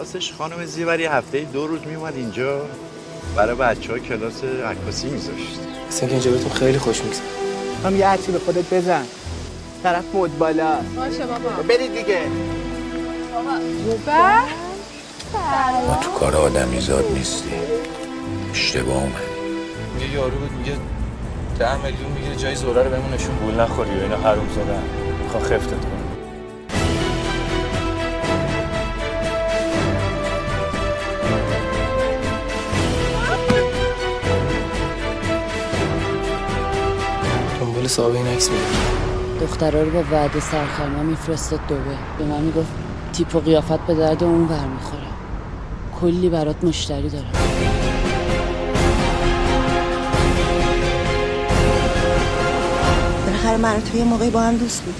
راستش خانم زیوری هفته دو روز میومد اینجا برای بچه ها کلاس عکاسی میذاشت. اینکه اینجا بهتون خیلی خوش میگذره. هم یه هرچی به خودت بزن. طرف مد بالا. باشه بابا. برید دیگه. بابا. ما تو کار آدمیزاد نیستی. اشتباه اومدی یه یارو بود میگه ده میلیون می‌گیره جای زوره رو بهمون نشون. گول نخوری و اینا حروم زدن. می‌خوان خفتت کنن دنبال صاحب این عکس میره دخترها رو با وعده سرخرما میفرستاد دوبه. به من می‌گفت تیپ و قیافت به درد اون بر می‌خوره. کلی برات مشتری دارم. بالاخره من و تو یه موقعی با هم دوست بود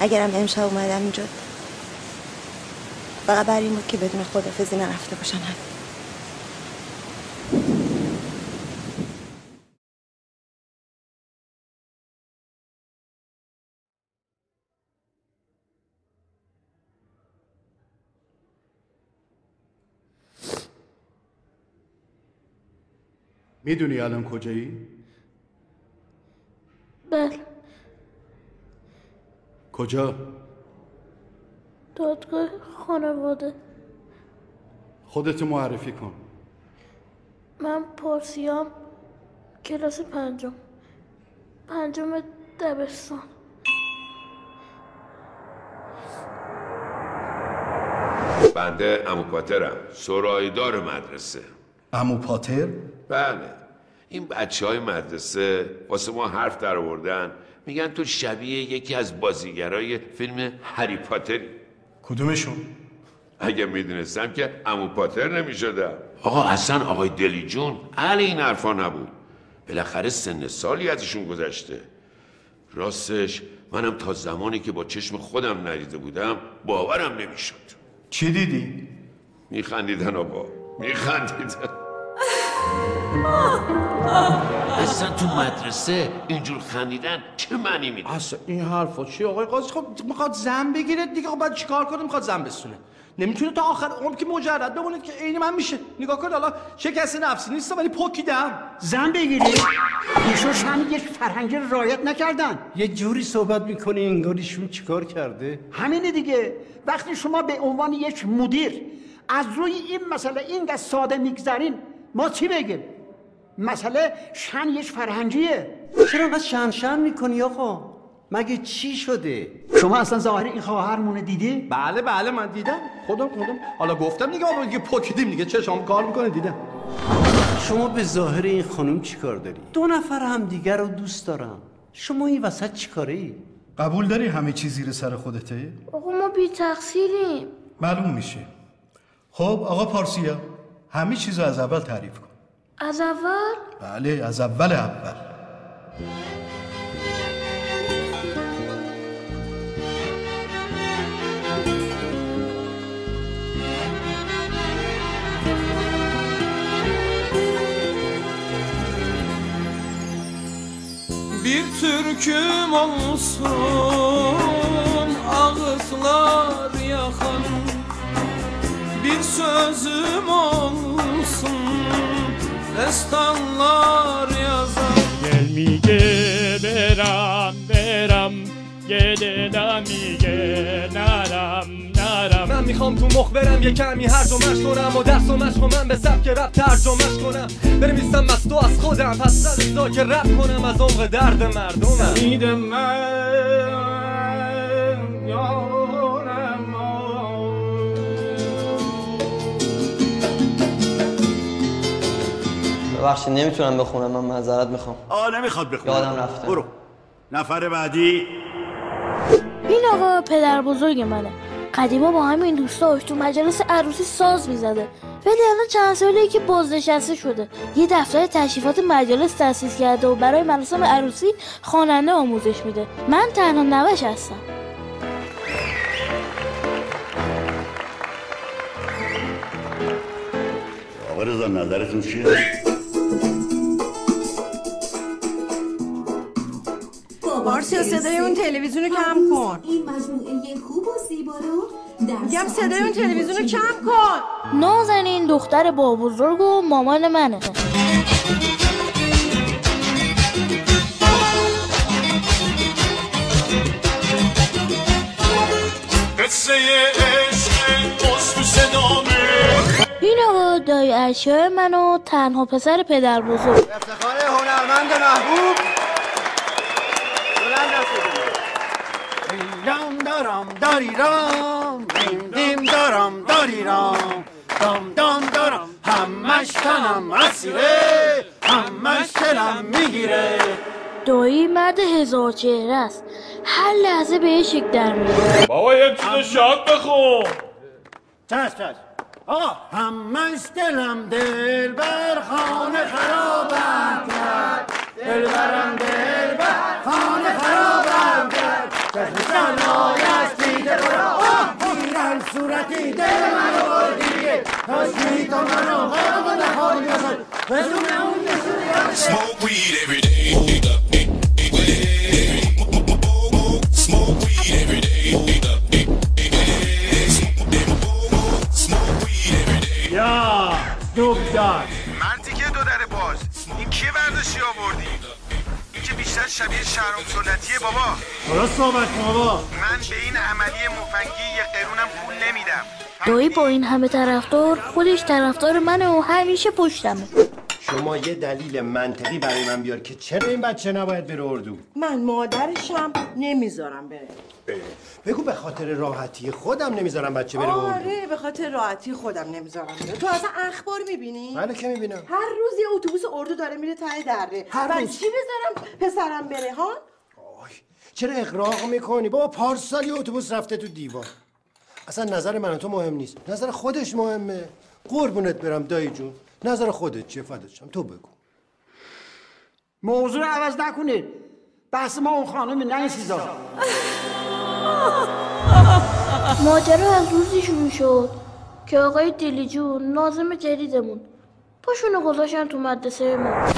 اگرم امشب اومدم اینجا فقط برای این بود که بدون خدافزی نرفته باشم همین. می‌دونی الان کجایی؟ بله. کجا؟ دادگاه خانواده. خودتو معرفی کن. من پارسیام کلاس پنجم. پنجم دبستان. بنده امو پاترم سرایدار مدرسه. امو پاتر؟ بله. این بچه های مدرسه واسه ما حرف در آوردن. میگن تو شبیه یکی از بازیگرای فیلم هری پاتری. کدومشون؟ اگه می‌دونستم که امو پاتر نمی‌شدم. آقا اصلا آقای دلی جون اهل این حرفا نبود. بالاخره سن سالی ازشون گذشته. راستش منم تا زمانی که با چشم خودم ندیده بودم باورم نمی‌شد. چی دیدی؟ میخندیدن آقا. میخندیدن. اصلا تو مدرسه اینجور خندیدن چه معنی میده؟ اصلا این حرفا چی آقای قاضی؟ خب می‌خواد زن بگیره دیگه خب بعد چیکار کنه؟ می‌خواد زن بسونه. نمی‌تونه تا آخر عمر که مجرد بمونه که عین من میشه. نگاه کن حالا چه کسی نفسی نیست ولی پکیدم زن بگیری ایشوش هم یک فرهنگ رایت نکردن. یه جوری صحبت می‌کنی انگار ایشون چیکار کرده؟ همینه دیگه. وقتی شما به عنوان یک مدیر از روی این مسئله اینقدر ساده میگذرین ما چی بگیم؟ مسئله شن یک فرهنگیه. چرا انقدر شن شن می‌کنی آقا؟ مگه چی شده؟ شما اصلا ظاهر این خواهرمونه دیدی؟ بله بله من دیدم. خودم خودم. حالا گفتم دیگه بابا دیگه پکیدیم دیگه. چشام کار می‌کنه دیدم. شما به ظاهر این خانم چیکار داری؟ دو نفر هم دیگر رو دوست دارن شما این وسط چیکاره ای قبول داری همه چی زیر سر خودته؟ آقا ما بی تقصیریم معلوم میشه. خب آقا پارسیا همه چیز رو از اول تعریف کن. از اول بله از اول اول Bir türküm olsun ağızlar yakan Bir sözüm olsun destanlar yazan. Gel میگه برم برم گل میگه نرم نرم من می‌خوام تو مخ برم یه کمی هرجمش کنم و دست و مشق من به سبک رب ترجمش کنم بنویسم از تو از خودم پس سر که رب کنم از عمق درد مردمم امید من یارم ببخشید نمی‌تونم بخونم من معذرت می‌خوام. آه نمی‌خواد بخونه. یادم رفته. برو. نفر بعدی. این آقا پدر بزرگ منه. قدیما با همین دوستاش تو مجلس عروسی ساز می‌زده. ولی الان چند ساله که بازنشسته شده. یه دفتر تشریفات مجالس تأسیس کرده و برای مراسم عروسی خواننده آموزش میده. من تنها نوش هستم. آقا رضا نظرتون چیه؟ پارسیا صدای اون تلویزیون رو کم کن. این مجموعه خوب و زیبا رو میگم صدای اون تلویزیون رو کم کن. نازنین دختر با بزرگ و مامان منه. قصه عشق اسم صدامه. این آقا دای اشیاء من و تنها پسر پدر بزرگ. افتخار هنرمند محبوب بلند دم دارم داری رام دیم دیم دارم داری رام دام دام دارم همش تنم اسیره. همش دلم می‌گیره. دایی مرد هزار چهره است. هر لحظه بهش یک در میاد بابا یک چیز شاد بخون. چشم چشم. آقا همش دلم دل بر خانه خرابم کرد. دل برم دل بر خانه خرابم کرد. چشم سنایش دیده برا گیرن صورتی دل منو بردیه کاشکی تو منو غرق نخواهی بزن بدون اون نشونی Smoke weed every day. Smoke weed every day. یا دوب دار مرتی که دو در باز این کیه برداشتی آوردی که بیشتر شبیه شهرام سنتیه بابا. درست صحبت کن بابا. من به این عملی مفنگی یه قرونم پول نمیدم. دایی با این همه طرفدار خودش طرفدار منه و همیشه پشتمه. شما یه دلیل منطقی برای من بیار که چرا این بچه نباید بره اردو؟ من مادرشم نمی‌ذارم بره. بگو به خاطر راحتی خودم نمی‌ذارم بچه بره اردو. آره به خاطر راحتی خودم نمی‌ذارم بره. تو اصلا اخبار می‌بینی؟ بله که می‌بینم. هر روز یه اتوبوس اردو داره میره ته دره. هر روز. چی بذارم پسرم بره ها؟ چرا اقراق می‌کنی؟ بابا پارسال یه اتوبوس رفته تو دیوار. اصلا نظر من و تو مهم نیست. نظر خودش مهمه. قربونت برم دایی جون. نظر خودت چیه فدات شم تو بگو. موضوع رو عوض نکنید. بحث ما اون خانم نه این چیزا ماجرا از روزی شروع شد که آقای دیلی جون نازم جدیدمون. پاشونو گذاشتن تو مدرسه ما.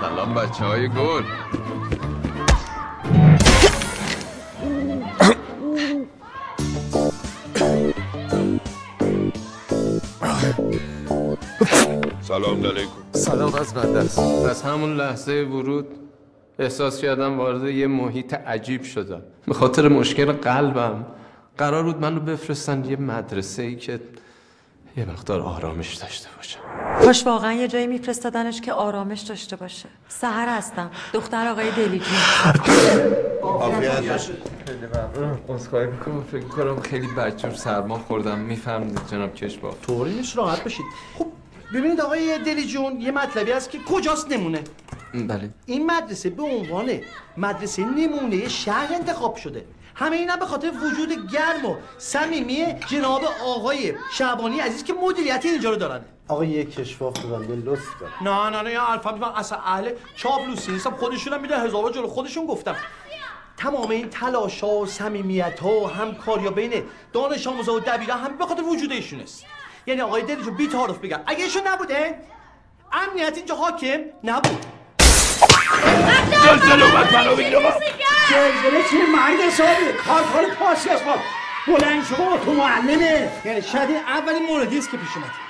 سلام بچه های گل. سلام علیکم. سلام از است از همون لحظه ورود احساس کردم وارد یه محیط عجیب شدم. به خاطر مشکل قلبم قرار بود من رو بفرستن یه مدرسه ای که یه مقدار آرامش داشته باشه. کاش واقعا یه جایی میفرستادنش که آرامش داشته باشه. سهر هستم. دختر آقای دلیجون عذرخواهی می‌کنم. فکر کنم خیلی بدجور سرما خوردم. می‌فهمید جناب کشبا طوریش راحت باشید خب ببینید آقای دلی جون یه مطلبی هست که کجاست نمونه؟ بله. این مدرسه به عنوان مدرسه نمونه شهر انتخاب شده. همه اینا به خاطر وجود گرم و صمیمی جناب آقای شعبانی عزیز که مدیریت اینجا رو دارن. آقای کشواف بنده لطف کن. نه نه نه یا الفا من اصلا اهل چاپلوسی نیستم. خودشونم میدن هزار بار جلو خودشون گفتم. تمام این تلاشا و صمیمیت ها و همکاری بین دانش آموزا و دبیران هم به خاطر وجود ایشون است. یعنی آقای دلی جون بی تعارف بگم. اگه ایشون نبوده امنیت اینجا حاکم نبود. زلزله اومد منو بگیر آقا. زلزله چیه مرد حسابی. کارکار پاسی است. ما بلند شما تو معلمه. یعنی شاید این اولین موردی است که پیش اومد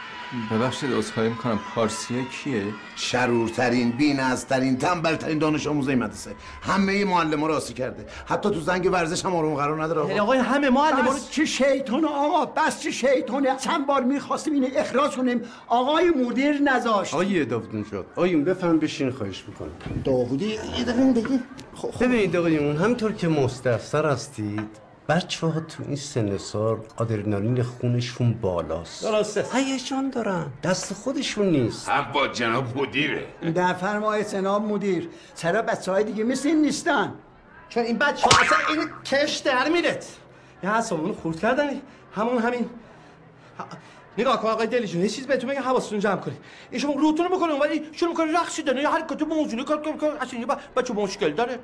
ببخشید عذرخواهی می‌کنم پارسیه کیه؟ شرورترین بی‌نظرترین تنبلترین دانش آموزه مدرسه. همه معلم ها راسی کرده. حتی تو زنگ ورزش هم آروم قرار نداره یعنی آقا آقای همه معلم بس چه شیطونه آقا. بس چه شیطونه چند بار می‌خواستیم اینو اخراج کنیم. آقای مدیر نذاشت آقای داود نژاد آقایون بفهم بشین خواهش می‌کنم. داودی یه دقیقه بگی. ببینید آقایون همینطور که مستفسر هستید بچه ها تو این سن سال آدرنالین خونشون بالاست. درسته. هیجان دارن. دست خودشون نیست. حق با جناب مدیره. در فرمای سناب مدیر. چرا بچه های دیگه مثل این نیستن؟ چون این بچه ها اصلا این کش در میرد یه حسابونو خورد کردن. همون همین. نگاه کن آقای دلی جون یه چیز بهتون بگم حواستون جمع کنید. این شما روتون رو بکنید ولی شروع می‌کنه رقصی داره یا حرکت موضوعی کار کار کار اصلا یه بچه مشکل داره.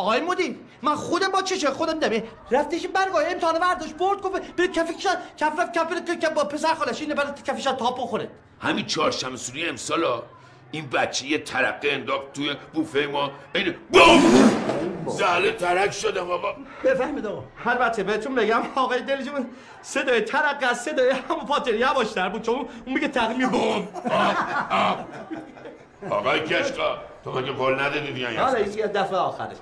آقای مدیر من خودم با چشه خودم دمه. رفتش برگاه امتحان برداشت برد گفت به کفیش کف رفت کف کف با پسر خالش این برای کفیش تاپ بخوره. همین چهارشنبه سوری امسالا این بچه یه ترقه انداخت توی بوفه ما. این بوم زهله ترک شدم آقا بفهمید آقا. هر بچه بهتون بگم آقای دلی جون صدای ترقه از صدای همون پاتر یواشتر بود. چون اون میگه تقریبی بوم آقای کشقا تو مگه قول ندادی دیگه این یه دفعه آخره.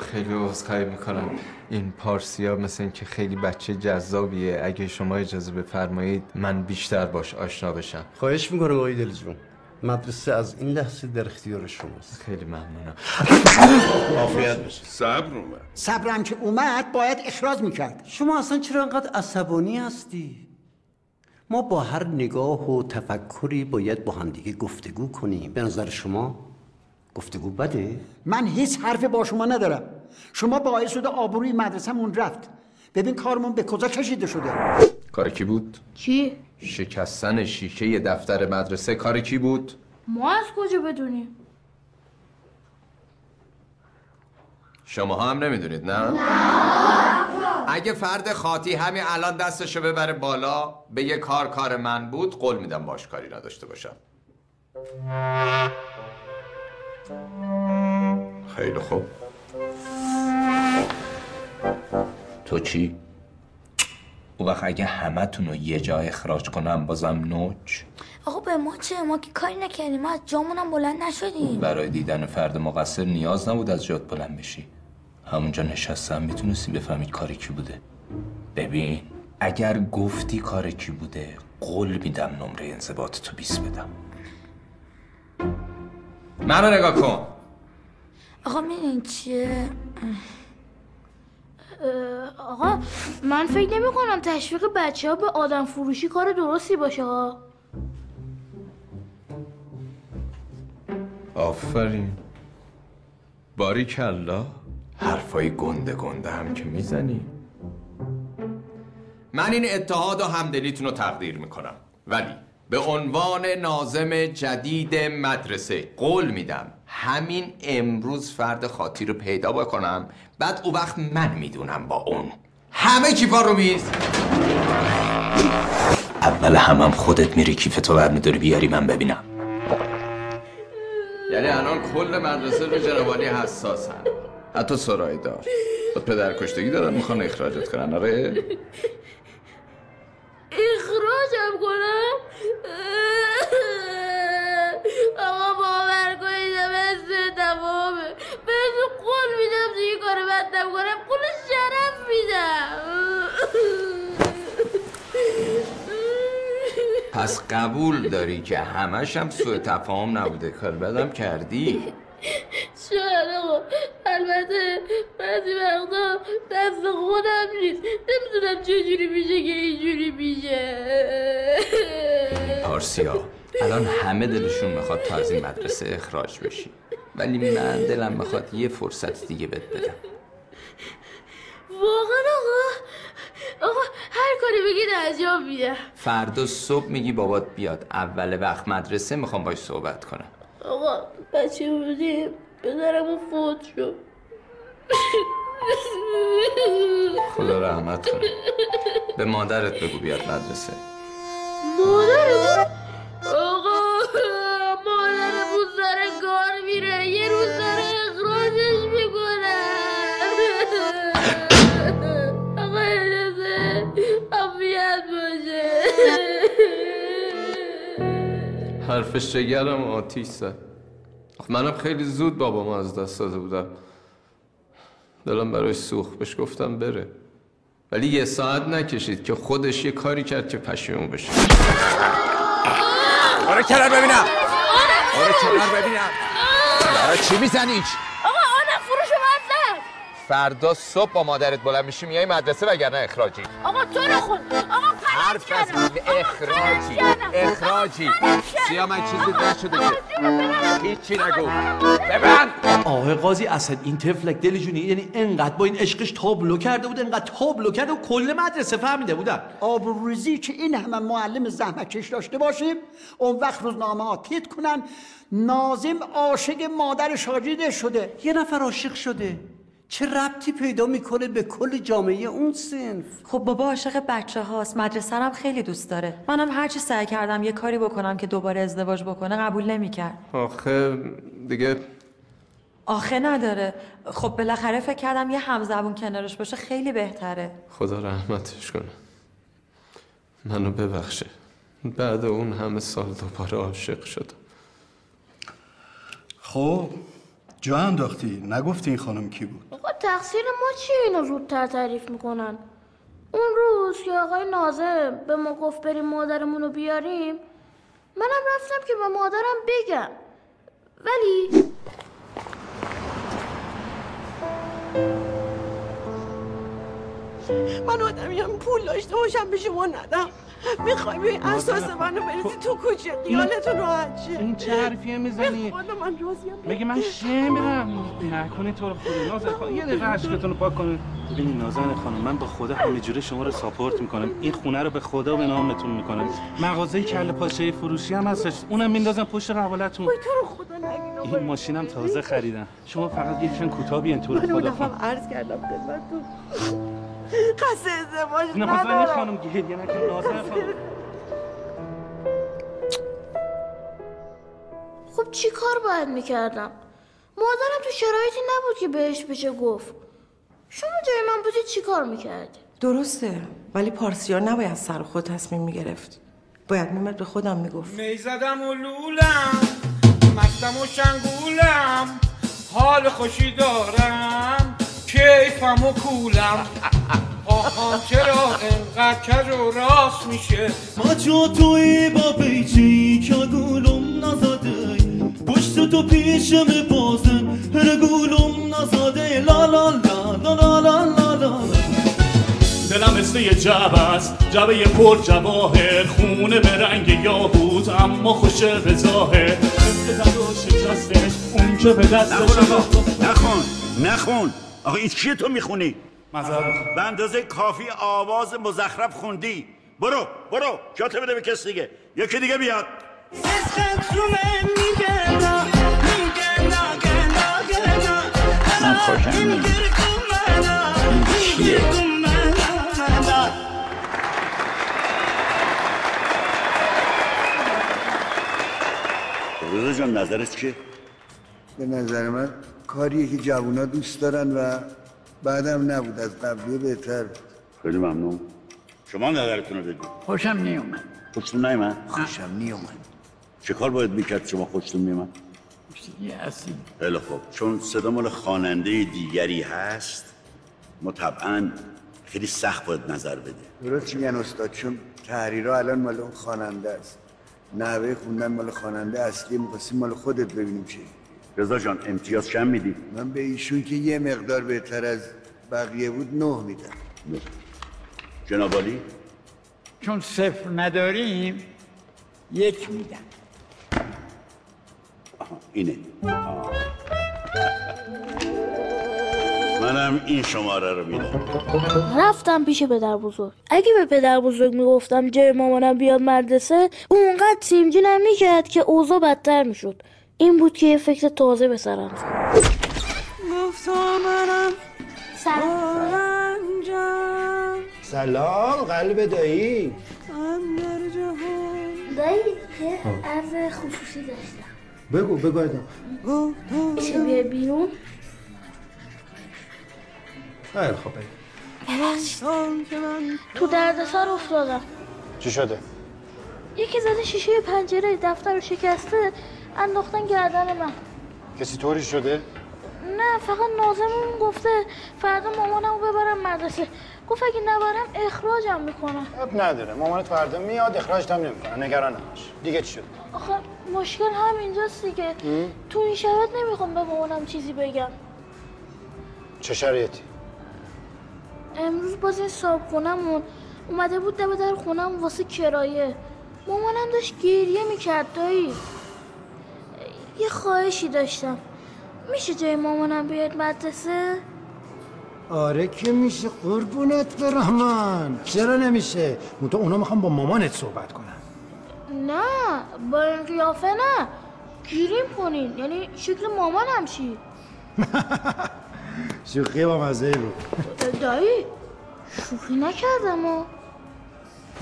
خیلی عذرخواهی می‌کنم. این پارسیا مثل اینکه خیلی بچه جذابیه. اگه شما اجازه بفرمایید من بیشتر باش آشنا بشم. خواهش می‌کنم آقای دل جون. مدرسه از این لحظه در اختیار شماست. خیلی ممنونم. صبر اومد. صبرم که اومد باید اخراج می‌کرد. شما اصلا چرا انقدر عصبانی هستی؟ ما با هر نگاه و تفکری باید با همدیگه گفتگو کنیم. به نظر شما؟ گفتگو بده من هیچ حرفی با شما ندارم شما باعث شده آبروی مدرسه‌مون رفت ببین کارمون به کجا کشیده شده کار کی بود؟ چی؟ شکستن شیشه دفتر مدرسه کار کی بود؟ ما از کجا بدونیم؟ شما هم نمی‌دونید نه؟ اگه فرد خاطی همین الان دستشو ببره بالا به یه کار کار من بود قول میدم باش کاری نداشته باشم خیلی خوب. تو چی؟ اون وقت اگه همه رو یه جا اخراج کنم بازم نوچ؟ آقا به ما چه؟ ما که کاری نکردیم. ما از جامونم بلند نشدیم. برای دیدن فرد مقصر نیاز نبود از جات بلند بشی. همونجا نشستم. می‌تونستی بفهمید کار کی بوده. ببین اگر گفتی کار کی بوده قول میدم نمره انضباط تو بیس بدم. منو نگاه کن. آقا میدین چیه؟ آقا من فکر نمی کنم تشویق بچه ها به آدم فروشی کار درستی باشه ها آفرین. باری کلا. حرفای گنده گنده هم که می‌زنی. من این اتحاد و همدلیتون رو تقدیر می‌کنم. ولی به عنوان نازم جدید مدرسه قول میدم همین امروز فرد خاطی رو پیدا بکنم. بعد او وقت من می‌دونم با اون. همه کیفا رو میز. اول همم خودت میری کیف تو برمیداری بیاری من ببینم. یعنی الان کل مدرسه رو جنابالی حساسن. حتی سرای دار. با پدر کشتگی دارن می‌خوان اخراجت کنن آره؟ پس قبول داری که همش هم سوء تفاهم نبوده. کار بدم کردی؟ شاید آقا البته بعضی وقتا دست خودم نیست. نمی‌دونم چجوری میشه که اینجوری میشه. پارسیا الان همه دلشون می‌خواد تو از این مدرسه اخراج بشی. ولی من دلم می‌خواد یه فرصت دیگه بهت بدم واقعا آقا آقا هر کاری بگید انجام میدم فردا صبح میگی بابات بیاد. اول وقت مدرسه می‌خوام باش صحبت کنم. آقا بچه بودیم پدرم اون فوت شد خدا رحمت کنه. به مادرت بگو بیاد مدرسه. مادرم آقا مادرمون سر کار میره. یه روز حرفش جگرم آتیش زد منم خیلی زود بابامو از دست داده بودم. دلم برای سوخت. بهش گفتم بره. ولی یه ساعت نکشید که خودش یه کاری کرد که پشیمون بشه. آره کنار ببینم. آره. کنار ببینم. آره چی می‌زنی؟ آقا آدم فروش زد. فردا صبح با مادرت بلند میشی میای مدرسه وگرنه اخراجی. آقا تو رو خود آقا حرف از اخراجی اخراجی. سیا من چیزی نشده که هیچی نگو. ببند. آقای قاضی اسد این تفلک دلی جونی یعنی انقدر با این عشقش تابلو کرده بود انقدر تابلو کرده و کل مدرسه فهمیده بودن. آبروریزی که این همه معلم زحمتکش داشته باشیم اون وقت روزنامه ها تیت کنن نازم عاشق مادر شاگرد شده. یه نفر عاشق شده. چه ربطی پیدا می‌کنه به کل جامعه اون سنف؟ خب بابا عاشق بچه هاست مدرسه هم خیلی دوست داره. منم هرچی سعی کردم یه کاری بکنم که دوباره ازدواج بکنه قبول نمی‌کرد. آخه دیگه آخه نداره. خب بالاخره فکر کردم یه همزبون کنارش باشه خیلی بهتره. خدا رحمتش کنه. منو ببخشه. بعد اون همه سال دوباره عاشق شدم خب جا انداختی. نگفتی این خانم کی بود؟ تقصیر ما چیه اینو زودتر تعریف می‌کنن؟ اون روز که آقای نازم به ما گفت بریم مادرمون رو بیاریم منم رفتم که به مادرم بگم. ولی من آدمیم پول داشته باشم به شما ندم. می‌خوای به اساس منو بریزی تو کوچه خیالتون راحت شه. این چه حرفیه می‌زنی؟ خدا من راضیم میگه من شمرم نکنی تو رو خدا. نازن خانم یه دقیقه عشقتون رو پاک کنید ببینید نازن خانم من به خدا همه جوره شما رو ساپورت می‌کنم. این خونه رو به خدا به نامتون می‌کنم. مغازه کله پاچه فروشی هم هستش. اونم میندازم پشت قبالتون وای تو رو خدا نگین این ماشینم تازه خریدم شما فقط یکشن کوتاه بیان تو رو من خدا خانم عرض کردم خدمتتون. قصد ازدواج نه ندارم. خانم گریه نکن نازن خانم خب چی کار باید می‌کردم؟ مادرم تو شرایطی نبود که بهش بشه گفت. شما جای من بودی چی کار می‌کردی؟ درسته ولی پارسیار نباید سر خود تصمیم می‌گرفت. باید میمد به خودم می‌گفت. می زدم و لولم مستم و شنگولم حال خوشی دارم. کیفم و کولم. آهان چرا انقدر کج و راست میشه؟ ما جا توی با بیچی که گولم نزاده پشت تو پیشم بازم هر گولم نزاده لا لا لا لا لا لا لا لا. دلم مثل یه جب است جبه یه پر جواهر. خونه به رنگ یاهوت اما خوش به ظاهر مثل شکستش اون که به دستش نخون نخون. آقا این چیه تو می‌خونی؟ معذرت به اندازه کافی آواز مزخرف خوندی. برو برو. جاتو بده به کس دیگه. یکی دیگه بیاد. من خوشم جان نظرت چیه؟ به نظر من کاریه که جوونا دوست دارن و بعدم نبود. از قبلی بهتر. خیلی ممنون. شما نظرتون رو بگید خوشم نیومد. خوشتون نیومد؟ خوشم نیومد. چه کار باید می‌کرد شما خوشتون میومد یه اصیل. خیلی خوب. چون صدا مال خواننده دیگری هست ما طبعا خیلی سخت باید نظر بده درست میگن استاد چون تحریرها الان مال اون خواننده است. نحوه خوندن مال خواننده اصلی می‌خواستیم مال خودت ببینیم چی. رضا جان امتیاز کم میدی؟ من به ایشون که یه مقدار بهتر از بقیه بود نه میدم. جناب عالی؟ چون صفر نداریم یک میدم. آها، اینه. آه. منم این شماره رو میدم. رفتم پیش پدر بزرگ. اگه به پدر بزرگ می‌گفتم جای مامانم بیاد مدرسه اونقدر سیمجینم می‌کرد که اوضاع بدتر می‌شد. این بود که یه فکر تازه به سرم. گفتا منم سلام. قلب دایی. اندر جهان. دایی یه عرض خصوصی داشتم. بگو بگو ادام میشه بیای بیرون؟ خیلی خب تو دردسر افتادم. چی شده؟ یکی زده شیشه پنجره دفتر رو شکسته. انداختن گردن من. کسی طوری شده؟ نه فقط نازمون گفته فردا مامانمو ببرم مدرسه. گفت اگه نبرم اخراجم می‌کنم. اب نداره. مامانت فردا میاد اخراجت هم نمی‌کنه. نگران نباش. دیگه چی شد؟ آخه مشکل همینجاست دیگه. تو این شرایط نمی‌خوام به مامانم چیزی بگم. چه شرایطی؟ امروز باز این صاحب خونمون اومده بود دم در خونم واسه کرایه. مامانم داشت گریه می‌کرد دایی. یه خواهشی داشتم. میشه جای مامانم بیاد مدرسه؟ آره که میشه. قربونت برم من. چرا نمیشه؟ تو اونا می‌خوام با مامانت صحبت کنم. نه با این قیافه نه. گیریم کنین یعنی شکل مامانم چی؟ شوخی با مزه بود. دایی شوخی نکردم و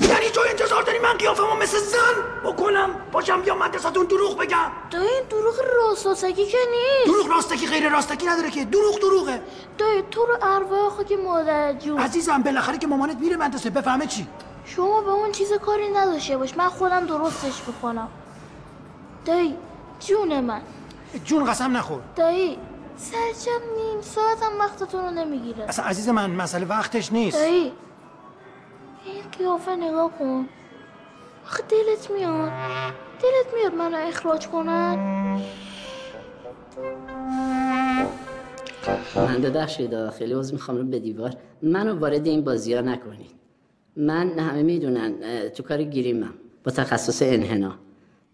یعنی تو انتظار داری من قیافمو مثل زن بکنم؟ باشم یا مدرسهتون دروغ بگم. دایی این دروغ راستاسکی که نیست. دروغ راستکی غیر راستکی نداره که. دروغ دروغه. دایی تو رو ارواح که مادر جون. عزیزم بالاخره که مامانت میره مدرسه. بفهمه چی؟ شما به اون چیز کاری نداشته باش. من خودم درستش می‌کنم دایی جون من. جون قسم نخور. دایی سرجم نیم ساعتم وقتتون رو نمی‌گیره. اصلا عزیز من مسئله وقتش نیست. دایی این قیافه نگاه کن. آخه دلت میاد. دلت میاد منو اخراج کنن. من ببخشید خیلی عوض می‌خوام رو به دیوار. منو وارد این بازی ها نکنید. من همه می‌دونن تو کار گیریمم با تخصص انحنا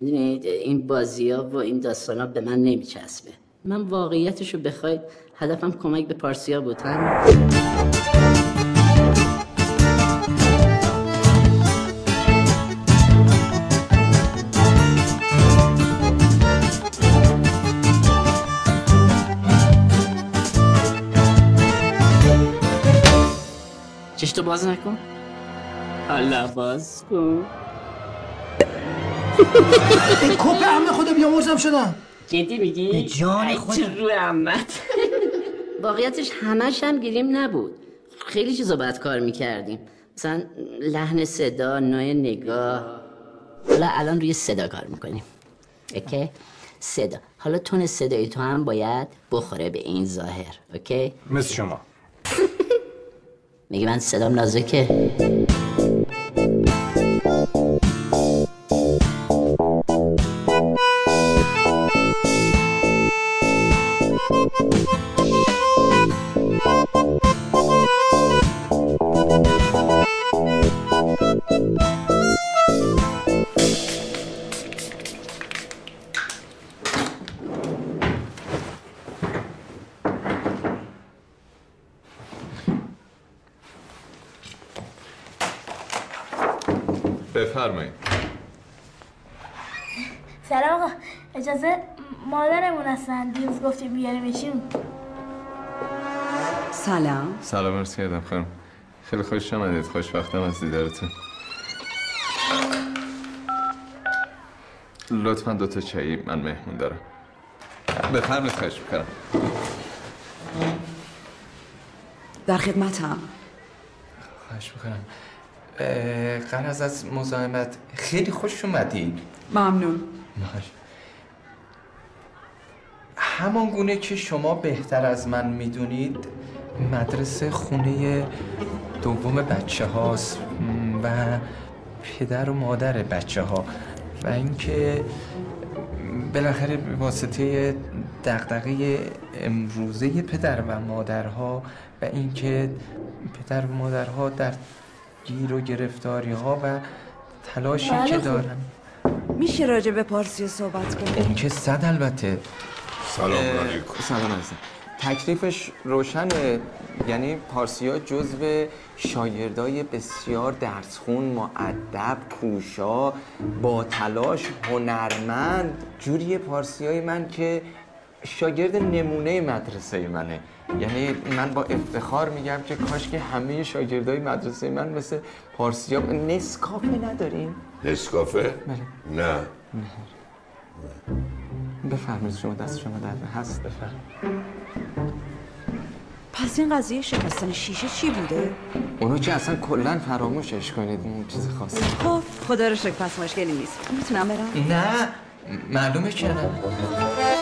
می‌دونید این بازی ها و این داستان ها به من نمیچسبه. من واقعیتش رو بخواید هدفم کمک به پارسیا بود همین. چشتو باز نکن. حالا باز کن. این کپ همه خدا بیامرزم شدم. جدی میگی؟ به جان خودم. تو رو عمت واقعیتش همش هم گیریم نبود. خیلی چیزا باید کار می‌کردیم. مثلا لحن صدا نوع نگاه. حالا الان روی صدا کار می‌کنیم. اوکی؟ صدا. حالا تون صدای تو هم باید بخوره به این ظاهر. اوکی؟ مثل شما. میگه من صدام نازکه. اجازه مادرمون هستن. دیروز گفتیم بیاریمشون سلام. سلام مرسی کردم خانم. خیلی خوش آمدید. خوشبختم از دیدارتون لطفا دو تا چایی من مهمون دارم. بفرمایید خواهش می‌کنم. در خدمتم. خواهش می‌کنم. قرض از مزاحمت. خیلی خوش اومدید. ممنون. همان گونه که شما بهتر از من می‌دونید مدرسه خونه دوم بچه هاست و پدر و مادر بچه ها و اینکه بالاخره به واسطه دغدغه امروزه پدر و مادرها و اینکه پدر و مادرها در گیر و گرفتاری ها و تلاشی بله که خب. دارن. میشه راجع به پارسی صحبت کنیم؟ این که صد البته. سلام علیکم. سلام عزیزم تکلیفش روشنه. یعنی پارسیا جزو شاگردای بسیار درسخون معدب کوشا با تلاش هنرمند جوری پارسیای من که شاگرد نمونه مدرسه منه. یعنی من با افتخار میگم که کاش که همه شاگردای مدرسه من مثل پارسیا نسکافه ندارین نسکافه؟ نه. بفرمایید شما دست شما در هست بفرمایید پس این قضیه شکستن شیشه چی بوده؟ اونو که اصلا کلا فراموشش کنید اون چیز خاصی خب خدا رو شکر پس مشکلی نیست می‌تونم برم؟ نه معلومه که نه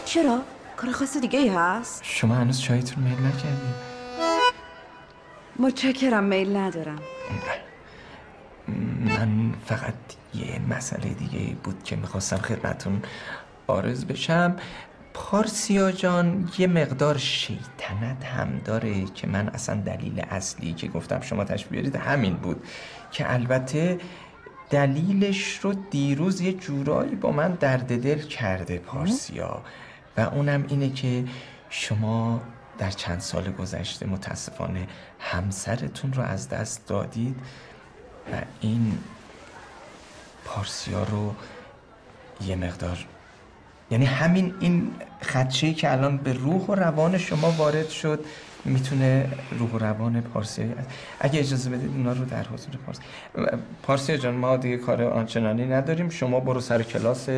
چرا؟ کار خاص دیگه ای هست؟ شما هنوز چایتون میل نکردید متشکرم میل ندارم من فقط یه مسئله دیگه بود که می‌خواستم خدمتون آرز بشم. پارسیا جان یه مقدار شیطنت هم داره که من اصلا دلیل اصلی که گفتم شما تشبیه بیارید همین بود. که البته دلیلش رو دیروز یه جورایی با من درد دل کرده پارسیا. و اونم اینه که شما در چند سال گذشته متاسفانه همسرتون رو از دست دادید و این پارسیا رو یه مقدار یعنی همین این خدشه که الان به روح و روان شما وارد شد می‌تونه روح و روان پارسی اگه اجازه بدید اونا رو در حضور پارسی پارسی جان ما دیگه کار آنچنانی نداریم. شما برو سر کلاس.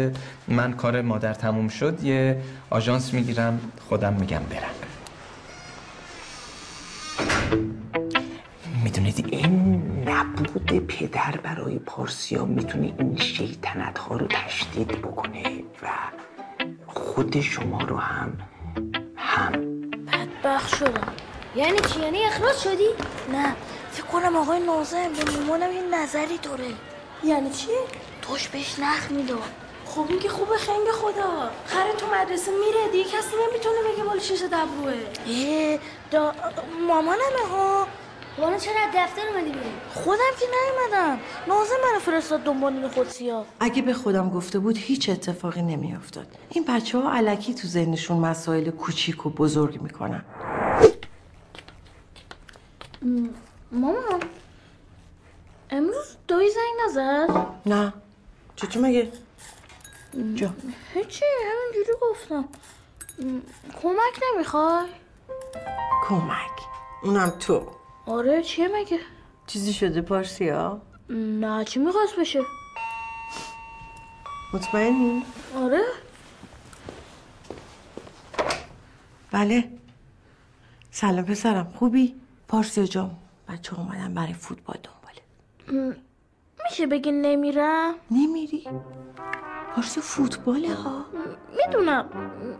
من کار مادر تموم شد. یه آژانس می‌گیرم. خودم میگم برم. می‌دونید این نبود پدر برای پارسیا؟ می‌تونه این شیطنت ها رو تشدید بکنه و خود شما رو هم هم. بدبخت شدم. یعنی چی؟ یعنی اخراج شدی؟ نه. فکر کنم آقای ناظم به مامانم یه نظری داره. یعنی چی؟ توش بهش نخ می‌داد خب این که خوبه خنگ خدا. خره تو مدرسه میره دیگه کسی نمی‌تونه بگه مال شش دبروه. اه دا... مامانمه ها. والا چرا از دفتر اومدی بیرون؟ خودم که نیومدم. نازم منو فرستاد دنبال این خودسیا اگه به خودم گفته بود هیچ اتفاقی نمیافتاد. این بچه ها علکی تو ذهنشون مسائل کوچیک و بزرگ می‌کنن. مامان امروز دایی زنگ نزد؟ نه. چطور مگه؟ جا. هیچی همینجوری گفتم. کمک نمی‌خوای؟ کمک. اونم تو. آره چیه مگه؟ چیزی شده پارسیا نه چی می‌خواست بشه؟ مطمئنی؟ آره. بله. سلام پسرم خوبی؟ پارسیا جان بچه اومدن برای فوتبال دنباله. م، میشه بگی نمیرم؟ نمیری. پارسیا فوتباله ها؟ می‌دونم.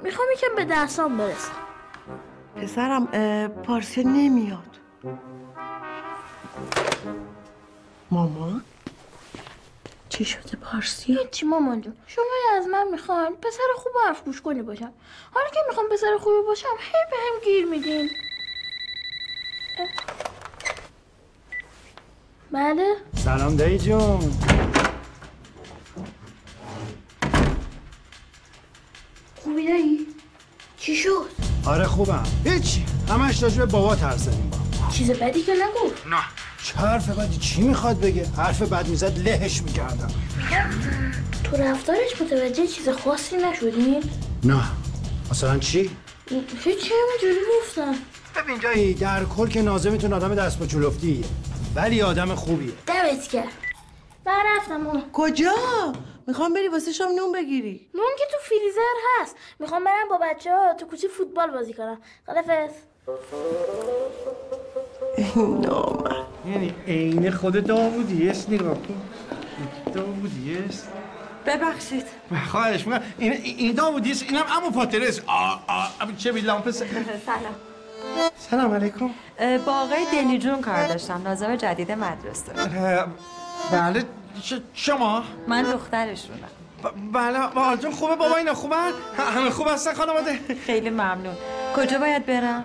می‌خوام یکم به درسام برسم. پسرم پارسیا نمیاد. مامان چی شده پارسیا هیچی مامان جون. شما از من می‌خواین پسر خوب و حرف گوش کنی باشم. حالا که می‌خوام پسر خوبی باشم هی به هم گیر میدین. بله؟ سلام دایی جون. خوبی دایی؟ چی شد؟ آره خوبم. هیچی همش به بابا ترس زدیم با چیز بدی که نگفت. نه. چه حرف بدی؟ چی می‌خواد بگه؟ حرف بد می‌زد لهش می‌کردم. تو رفتارش متوجه چیز خاصی نشدین نه. مثلا چی؟ هیچی همینجوری گفتم. ببین جایی در کل که نازمتون آدم دست با چلفتیه ولی آدم خوبیه. دمت کرد من رفتم مامان کجا؟ می‌خوام بری واسه شام نون بگیری. نون که تو فریزر هست. می‌خوام برم با بچه ها تو کوچه فوتبال بازی کنم. خدافز یعنی عین خود داوودی است نگاه کن. داوودی است. ببخشید. خواهش می‌کنم. این این داوودی است اینم عمو پاترس آ آ چه بی لامپ س- سلام. سلام علیکم. با آقای دلی جون کار داشتم لازم جدید مدرسه. بله. شما؟ من دخترشونم. بله. حالتون خوبه؟ بابا اینا خوبن؟ ه- همه خوب هستن خانواده؟ خیلی ممنون. کجا باید برم؟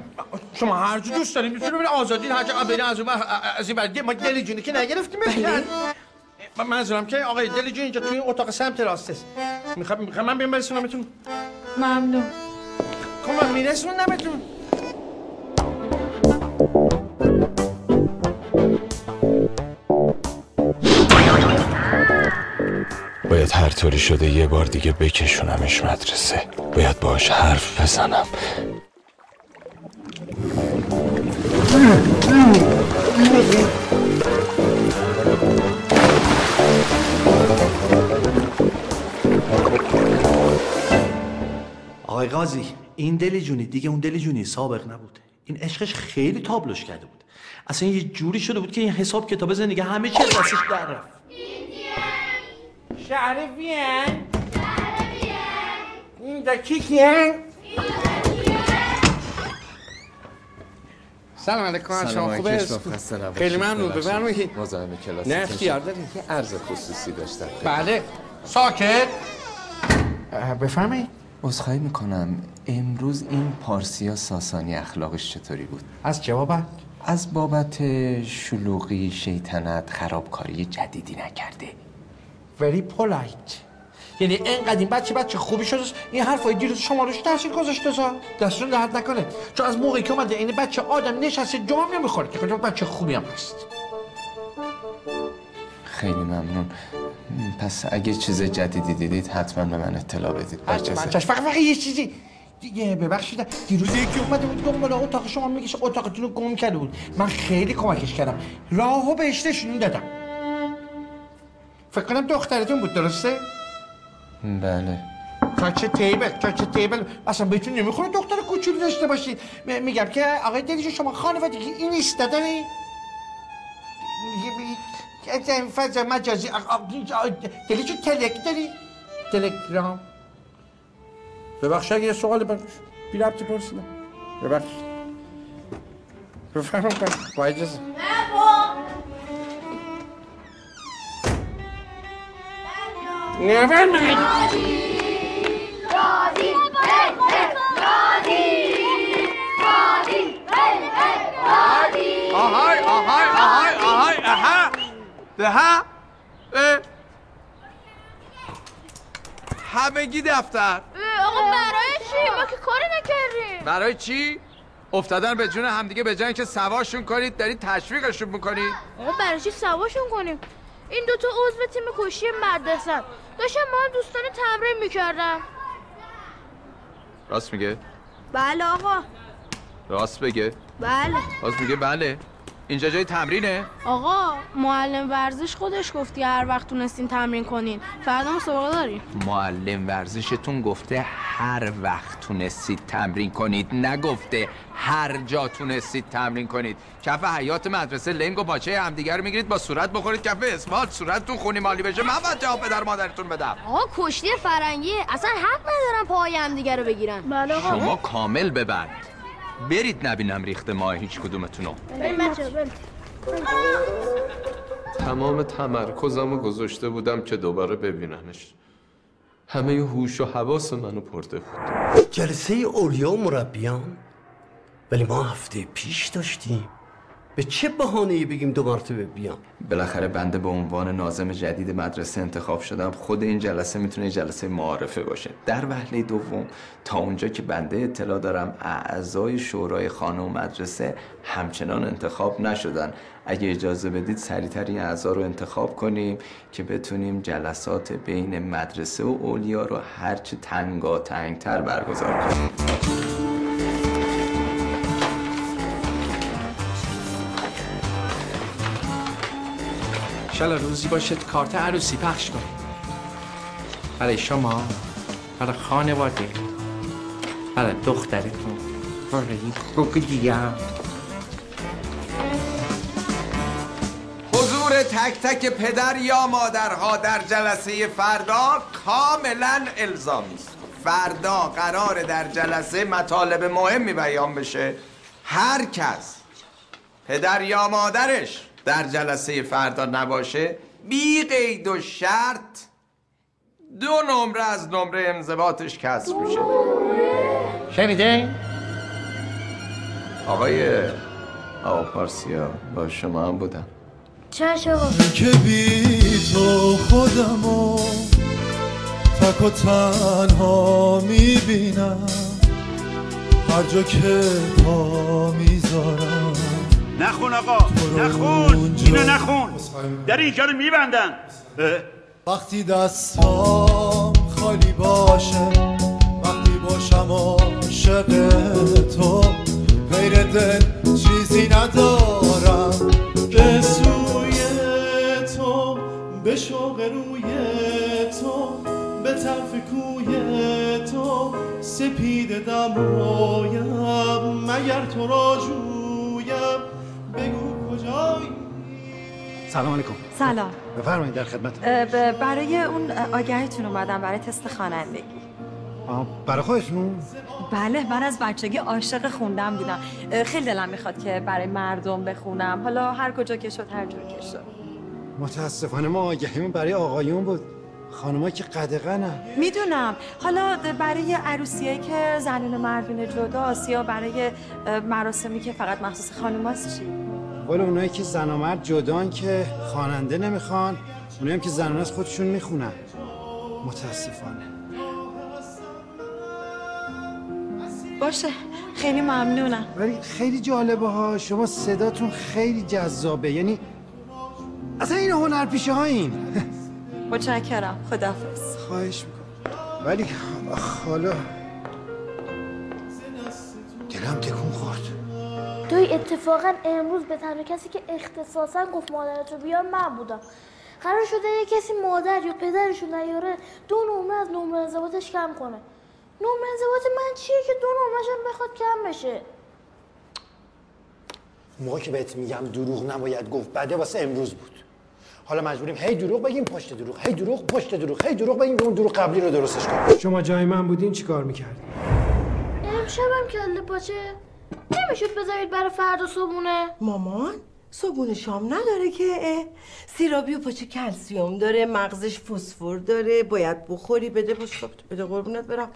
شما هر جا دوست دارین می‌تونید برید آزادی هر جا برید از اون از این بعد ما دلی جونی که نگرفتیم بله. منظورم که آقای دلی جون اینجا توی این اتاق سمت راست است. می‌خوام می‌خوام من بیام برسونمتون ممنون. خب من میرسونمتون باید هر طوری شده یه بار دیگه بکشونمش مدرسه. باید باش حرف بزنم. آقای قاضی این دلی جونی دیگه اون دلی جونی سابق نبود. این عشقش خیلی تابلوش کرده بود. اصلا یه جوری شده بود که این حساب کتاب زندگی همه چی از دستش در رفت. شهرفین این دکیکین سلام علیکم شما خوبه؟ خیلی ممنون بفرمایید. مزاحم کلاس نه اختیار داریم یه عرض خصوصی داشتم. بله. ساکت. بفرمایید. عذرخواهی می‌کنم. امروز این پارسیا ساسانی اخلاقش چطوری بود؟ از چه بابت از بابت شلوغی شیطنت خرابکاری جدیدی نکرده. Very polite. یعنی اینقدر این بچه بچه خوبی شده این حرفای دیروز شما روش تاثیر گذاشته سا دستون درد نکنه. چون از موقعی که اومده این بچه آدم نشسته جام نمی‌خوره که خیلی بچه خوبی هم هست. خیلی ممنون. پس اگه چیز جدیدی دیدید حتما به من اطلاع بدید. من برجسته چشم فقط فقط یه چیزی. دیگه ببخشید. دیروز یکی اومده بود گم بالا اتاق شما میگه اتاقتون رو گم کرده بود. من خیلی کمکش کردم. راهو بهش نشون دادم. فکر کنم دخترتون بود درسته؟ بله کاچه تیبل کاچه تیبل اصلا بهتون نمی‌خوره دختر کوچولو داشته باشید م- میگم که آقای دلیجو شما خانوادگی این نیست داری؟ فضا مجازی دلیجو تلک داری؟ تلگرام ببخش اگه یه سوال بر بی ربطی پرسیدم ببخش بفرمون کنم با اجازه نفرمایید آهای آهای آهای آهای اها ده. همگی دفتر آقا برای چی؟ ما که کاری نکردیم برای چی؟ افتادن به جون همدیگه به جای که سواشون کنید دارید تشویقشون می‌کنید آقا برای چی سواشون کنیم این دوتا عضو تیم کشی مدرسه داشتم ما هم دوستانه تمرین می‌کردم. راست میگه؟ بله آقا. راست بگه. بله. راست میگه؟ بله. اینجا جای تمرینه؟ آقا معلم ورزش خودش گفتی هر وقت تونستین تمرین کنین. فردا مسابقه داریم معلم ورزشتون گفته هر وقت تونستید تمرین کنید. نگفته هر جا تونستید تمرین کنید. کف حیات مدرسه لنگ و باچه همدیگه رو می‌گیرید با صورت بخورید. کف اسفالت صورتتون خونی مالی بشه. من باید جواب پدر مادرتون بدم. آقا کشتی فرنگیه. اصلا حق ندارن پای هم دیگه رو بگیرن. بله شما کامل ببند. برید نبینم ریخته ماه هیچ کدومتونو. تمام تمرکزمو گذاشته بودم که دوباره ببینمش همه هوش و حواس منو پرده بود. جلسه اولیا و مربیان؟ ولی ما هفته پیش داشتیم. به چه بهانه‌ای بگیم دو مرتبه بیام؟ بالاخره بنده به عنوان ناظم جدید مدرسه انتخاب شدم. خود این جلسه می‌تونه جلسه معارفه باشه. در وهله دوم تا اونجا که بنده اطلاع دارم اعضای شورای خانه و مدرسه همچنان انتخاب نشدن. اگه اجازه بدید سریعتر این اعضا رو انتخاب کنیم که بتونیم جلسات بین مدرسه و اولیا رو هرچه تنگا تنگتر برگزار کنیم. شالا روزی باشد کارت عروسی پخش کنید برای شما برای خانواده برای دخترتون. برای خوکدیم حضور تک تک پدر یا مادرها در جلسه فردا کاملا الزامی است. فردا قرار در جلسه مطالب مهمی بیان بشه. هر کس پدر یا مادرش در جلسه فردا نباشه بی قید و شرط دو نمره از نمره انضباطش کسر میشه. شنیده؟ آقای آقا پارسیا با شما هم بودم. چش آقا. که بی تو خودمو تک و تنها می‌بینم هر جا که پا می‌ذارم. نخون آقا نخون اینو نخون. در اینجا رو میبندن وقتی دستام خالی باشه وقتی باشم عاشق تو غیر دل چیزی ندارم. به سوی تو به شوق روی تو به طرف کوی تو سپید دمایم. مگر تو را جویم؟ بگو کجایی؟ سلام علیکم. سلام. بفرمایید در خدمت. برای اون آگهیتون اومدم برای تست خوانندگی. برای خودتون؟ بله من از بچگی عاشق خوندن بودم. خیلی دلم می‌خواد که برای مردم بخونم. حالا هر کجا که شد هر جور که شد. متاسفانه ما آگهیمون برای آقایون بود. خانمها که قدقه نه می‌دونم. حالا برای عروسیایی که زنون و مردون جداست یا برای مراسمی که فقط مخصوص خانوماست چی؟ ولی اونایی که زن و مرد جدان که خواننده نمی‌خوان اونایی هم که زنان از خودشون می‌خونن. متاسفانه. باشه. خیلی ممنونم. ولی خیلی جالبه ها. شما صداتون خیلی جذابه. یعنی اصلا این هنرپیشه ها این. متشکرم. خدافظ خواهش می‌کنم. ولی حالا دلم تکون خورد. توی اتفاقا امروز به تنها کسی که اختصاصا گفت مادرت رو بیار من بودم. قرار شده یه کسی مادر یا پدرشو نیاره دو نمره از نمره انضباطش کم کنه. نمره انضباط من چیه که دو نمرهشون بخواد کم بشه؟ موقع که بهت میگم دروغ نباید گفت بده واسه امروز بود. حالا مجبوریم هی دروغ بگیم پشت دروغ هی دروغ پشت دروغ هی دروغ بگیم اون دروغ قبلی رو درستش کنیم. شما جای من بودین چی کار می‌کردی؟ امشبم کله پاچه نمی‌شد بذارید برای فردا صبحونه. مامان صبحونه شام نداره که. سیرابی و پاچه کلسیوم داره مغزش فسفر داره باید بخوری بده باش بده قربونت برم.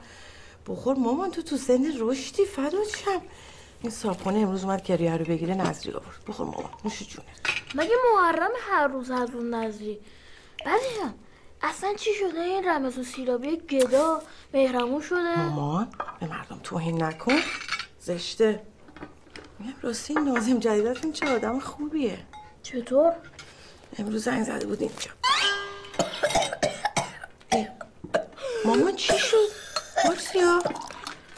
بخور مامان تو تو سن رشدی فدات شم. این صابخونه امروز اومد کریه رو بگیره نظری آورد. بخور مامان نوش جونت. مگه محرم هر روز هر روز نظری بعدشم اصلا چی شده این رمز و سیرابی گدا؟ مهرمون شده؟ مامان به مردم توهین نکن. زشته. میگم راستی این نازم جدیدتون چه آدم خوبیه. چطور؟ امروز زنگ زده بود اینجا. مامان چی شد؟ مارسیا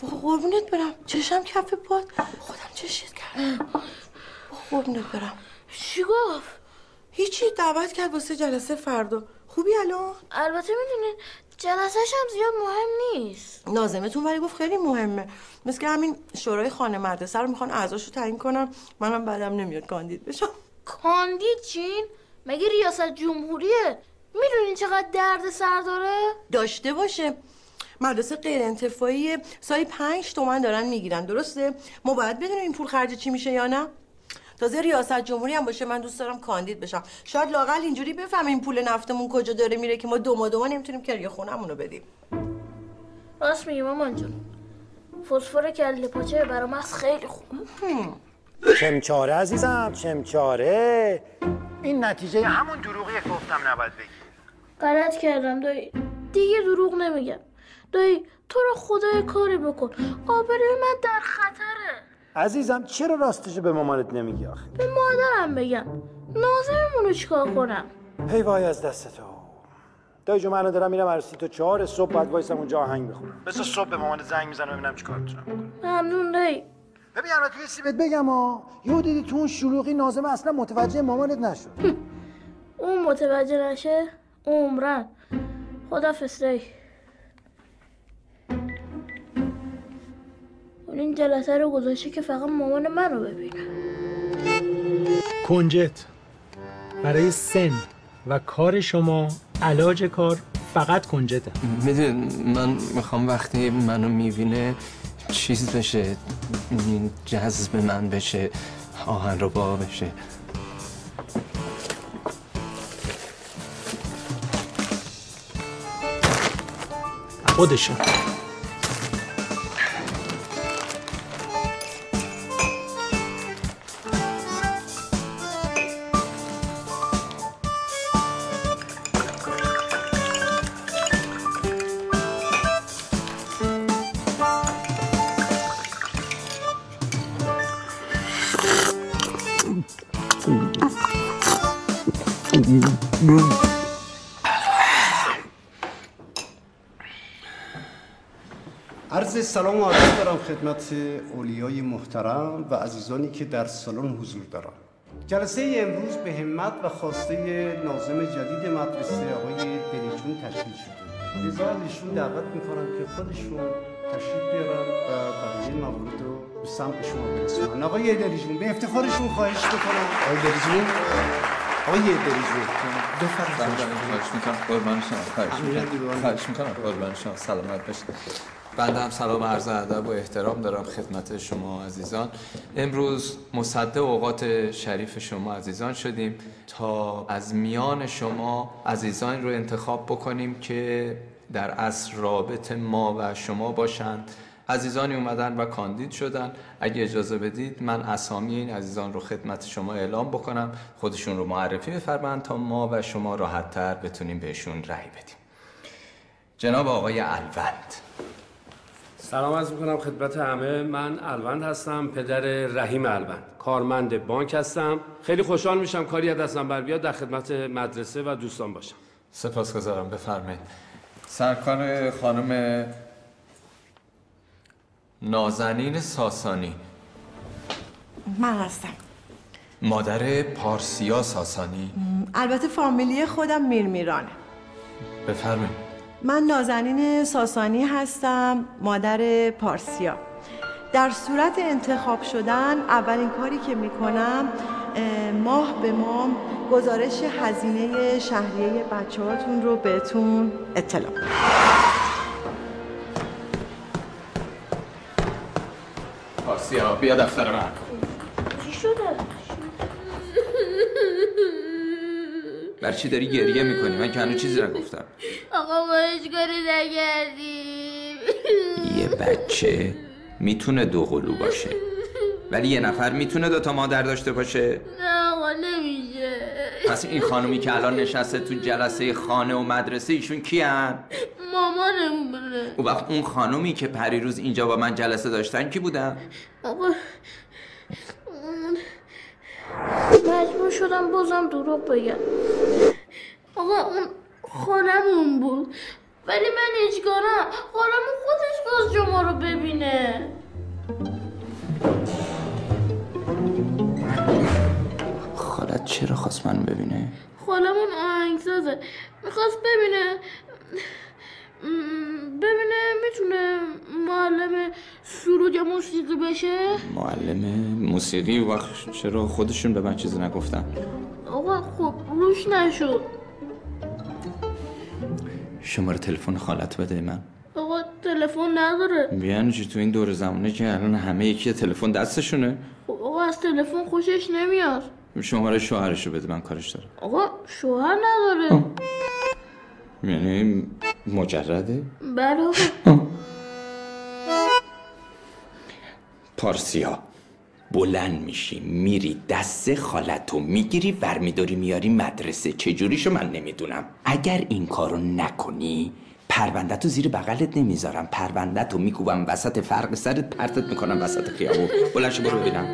قربونت برم. چشم کف پاد خودم چشت کردم. قربونت برم. چی گفت؟ هیچی دعوت کرد واسه جلسه فردا خوبی الان؟ البته می‌دونین جلسهش هم زیاد مهم نیست نازمتون ولی گفت خیلی مهمه مثل که همین شورای خانه مدرسه رو می‌خوان اعضاشو تعیین کنن منم بعدم نمیاد کاندید بشم کاندید چین؟ مگه ریاست جمهوریه؟ می‌دونین چقدر درد سر داره؟ داشته باشه مدرسه غیر انتفاعی سای پنج تومن دارن می‌گیرن درسته؟ ما باید بدونیم این پول خرج چی میشه یا نه؟ تازه ریاست جمهوری هم باشه من دوست دارم کاندید بشم. شاید لاقل اینجوری بفهمیم پول نفتمون کجا داره میره که ما دوما دوما نمی‌تونیم کریه خونمون رو بدیم. راست میگی مامان جون. فسفر کله پاچه برای مغز خیلی خوب. چمچاره عزیزم چمچاره این نتیجه همون دروغیه که گفتم نباید بگی. غلط کردم دایی. دیگه دروغ نمیگم. دایی تو رو خدای کاری بکن. آبروی من در خطره. عزیزم چرا راستشو به مامانت نمیگی آخه؟ به مادرم بگم. نازممون رو چیکار کنم؟ هی وای از دست تو. دایی جو من دارم میرم عروسی تو چهار صبح بعد وایسم اونجا آهنگ بخونم. بذار صبح به مامانت زنگ می‌زنم ببینم چیکار می‌تونم بکنم ممنون دایی. ببین البته یه سیبت بگم ها یهو دیدی تو اون شلوغی نازم اصلا متوجه مامانت نشد. اون متوجه نشه عمرن. خدا فسری اون این جلسه رو گذاشته که فقط مامان من رو ببینه. کنجت. برای سن و کار شما علاج کار فقط کنجته. میدون من می‌خوام وقتی منو می‌بینه چیز بشه این جذب من بشه آهن رو با بشه. خودشه. سلام و ادب دارم خدمت اولیای محترم و عزیزانی که در سالن حضور دارم. جلسه امروز به همت و خواسته ناظم جدید مدرسه آقای دلیچون تشکیل شده. لذا ایشون دعوت می‌کنم که خودشون تشریف بیارن و بقیه موارد رو به سمت شما برسونن. آقای دلیجون به افتخارشون خواهش می‌کنم. آقای دلیجون آقای دلیجون بفرمایید. خواهش می‌کنم. قربان شما. خواهش می‌کنم. خواهش می‌کنم. قربان شما. سلامت باشید. بنده هم سلام عرض ادب و احترام دارم خدمت شما عزیزان. امروز مصدق اوقات شریف شما عزیزان شدیم تا از میان شما عزیزان رو انتخاب بکنیم که در اصل رابط ما و شما باشند. عزیزانی اومدن و کاندید شدن. اگه اجازه بدید من اسامی این عزیزان رو خدمت شما اعلام بکنم. خودشون رو معرفی بفرمایند تا ما و شما راحتتر بتونیم بهشون رأی بدیم. جناب آقای الوند. سلام عرض می‌کنم خدمت همه. من الوند هستم پدر رحیم الوند. کارمند بانک هستم. خیلی خوشحال میشم کاری از دستم بر بیاد در خدمت مدرسه و دوستان باشم. سپاسگزارم بفرمایید. سرکار خانم نازنین ساسانی. من هستم. مادر پارسیا ساسانی. البته فامیلی خودم میرمیرانه. بفرمایید. من نازنین ساسانی هستم مادر پارسیا در صورت انتخاب شدن اولین کاری که می‌کنم ماه به ماه گزارش هزینه شهریه بچه هاتون رو بهتون اطلاع. پارسیا بیا دفتر من چی شده؟ بر چی داری گریه می‌کنی؟ من که هنوز چیزی نگفتم. آقا ما هیچ کاری نکردیم. یه بچه می‌تونه دو قلو باشه. ولی یه نفر می‌تونه دوتا مادر داشته باشه. نه آقا نمیشه. پس این خانومی که الان نشسته تو جلسه خانه و مدرسه ایشون کیان؟ مامانم بره او وقت اون خانومی که پریروز اینجا با من جلسه داشتن کی بودن؟ آقا شدم بازم دروغ بگم. آقا اون خانمون بود. ولی من هیچ کارم خانمون خودش خواست شما رو ببینه. خالت چرا خواست من ببینه؟ خالمون آهنگسازه. می‌خواست ببینه. ببینه می‌تونه معلم سرود یا موسیقی بشه؟ معلم موسیقی وقت چرا خودشون به من چیزی نگفتن؟ آقا خب روش نشد. شماره تلفن خالت بده من. آقا تلفن نداره. بیان چی تو این دور زمانه که الان همه یکی تلفن دستشونه. خب آقا از تلفن خوشش نمیاد. شماره شوهرشو بده من کارش دارم. آقا شوهر نداره. یعنی مجرده؟ بله. پارسیا بلند میشی میری دست خالتو می‌گیری ورمیداری میاری مدرسه. چجوریشو من نمی‌دونم؟ اگر این کارو نکنی پرونده تو زیر بغلت نمی‌ذارم. پرونده تو میکوبم وسط فرق سرت پرتت می‌کنم وسط خیابون. بلند شو برو ببینم.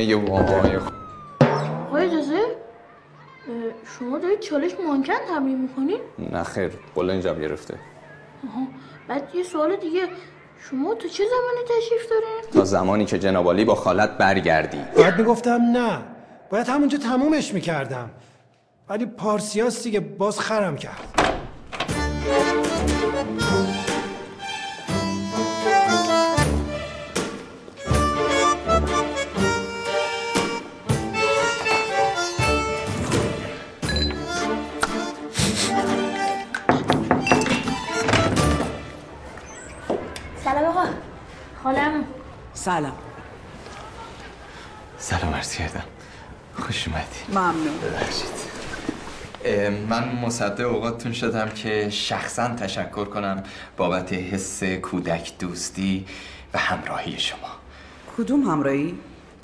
وای ای وای آقا اجازه؟ شما دارید چالش مانکن تمرین می‌کنین؟ نه خیر قله اینجام گرفته. آها بعد یه سوال دیگه. شما تا چه زمانی تشریف دارین؟ تا زمانی که جنابالی با خالت برگردی. باید می‌گفتم نه. باید همونجا تمومش می‌کردم. ولی پارسیاس دیگه باز خرم کرد. خالم سلام. سلام عرض کردم. خوش اومدی. ممنون. ببخشید. من مصدق اوقاتتون شدم که شخصا تشکر کنم بابت حس کودک دوستی و همراهی شما. کدوم همراهی؟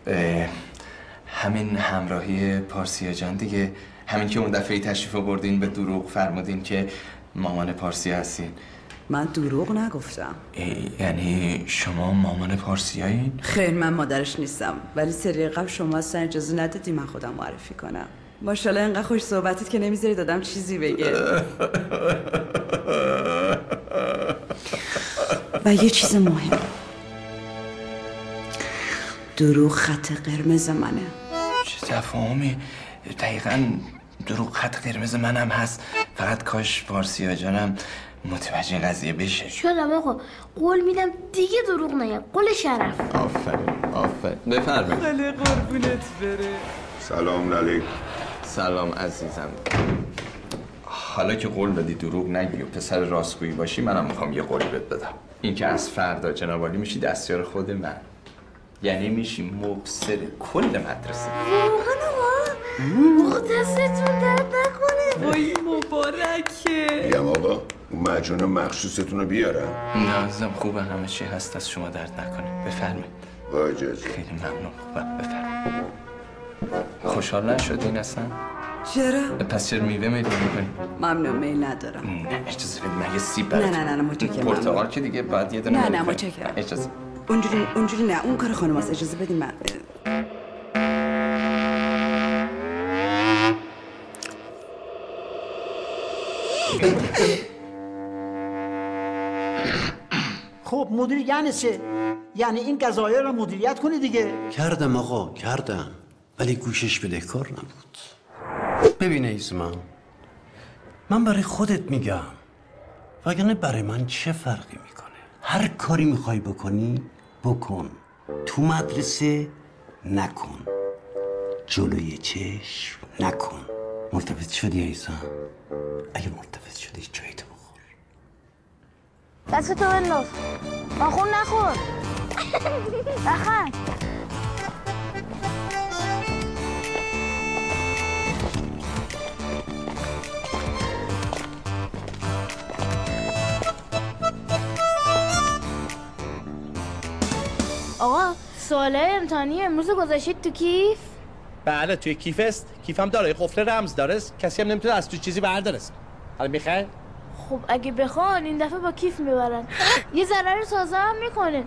اه، همین همراهی پارسیا جان دیگه. همین که اون دفعه تشریف آوردین به دروغ فرمودین که مامان پارسیا هستین. من دروغ نگفتم. یعنی شما مامان پارسیایین؟ خیر من مادرش نیستم. ولی سری قبل شما اصلا اجازه ندادی من خودم معرفی کنم. ماشاءالله اینقدر خوش صحبتید که نمی‌ذاری دادم چیزی بگه. و یه چیز مهم. دروغ خط قرمز منه. چه تفاهمی؟ دقیقا دروغ خط قرمز منم هست. فقط کاش پارسیا جانم. متوجه قضیه بشه. شدم آقا. قول میدم دیگه دروغ نگم. قول شرف. آفرین آفرین. بفرمایید. خیلی قربونت بره. سلام علیکم. سلام عزیزم. حالا که قول دادی دروغ نگی و پسر راستگویی باشی منم می‌خوام یه قولی بهت بدم. این که از فردا جنابالی میشی دستیار خود من. یعنی میشی مبصر کل مدرسه. واقعا آقا دستتون درد نکنه. وای مبارکه. میگم آقا مجون مخصوصتون رو بیارم نه عزیزم خوبه. همه چی هست. از شما درد نکنه. بفرمایید. با اجازه خیلی ممنون. خوبه. بفرمایید. خوشحال نشدین اصلا چرا؟ پس چرا میوه میل می‌کنی؟ ممنون میل ندارم. نه اجازه بدید من یه سیب نه براتون. نه نه نه متشکرم. پرتقال که دیگه بعد یه دونه نه نه کنیم. متشکرم. اجازه. اونجوری اونجوری نه. اون کار خانم هست اجازه بدین من خب مدیر یعنی چه؟ یعنی این قضایه رو مدیریت کنی دیگه. کردم آقا کردم. ولی گوشش بدهکار نبود. ببین ایزمان من برای خودت میگم وگرنه برای من چه فرقی می‌کنه؟ هر کاری می‌خوای بکنی بکن. تو مدرسه نکن. جلوی چشم نکن. مرتبط شدی ایزان اگه مرتبط شدی جایی تو بخور دست تو بنداز ناخون نخور نخند آقا سواله امتحانی امروز گذاشتید تو کیف بله توی کیف است کیفم داره قفل رمز داره کسی هم نمی‌تونه از تو چیزی برداره حالا می‌خوای خب اگه بخوان این دفعه با کیف می‌برن یه ضرر تازه هم می‌کنه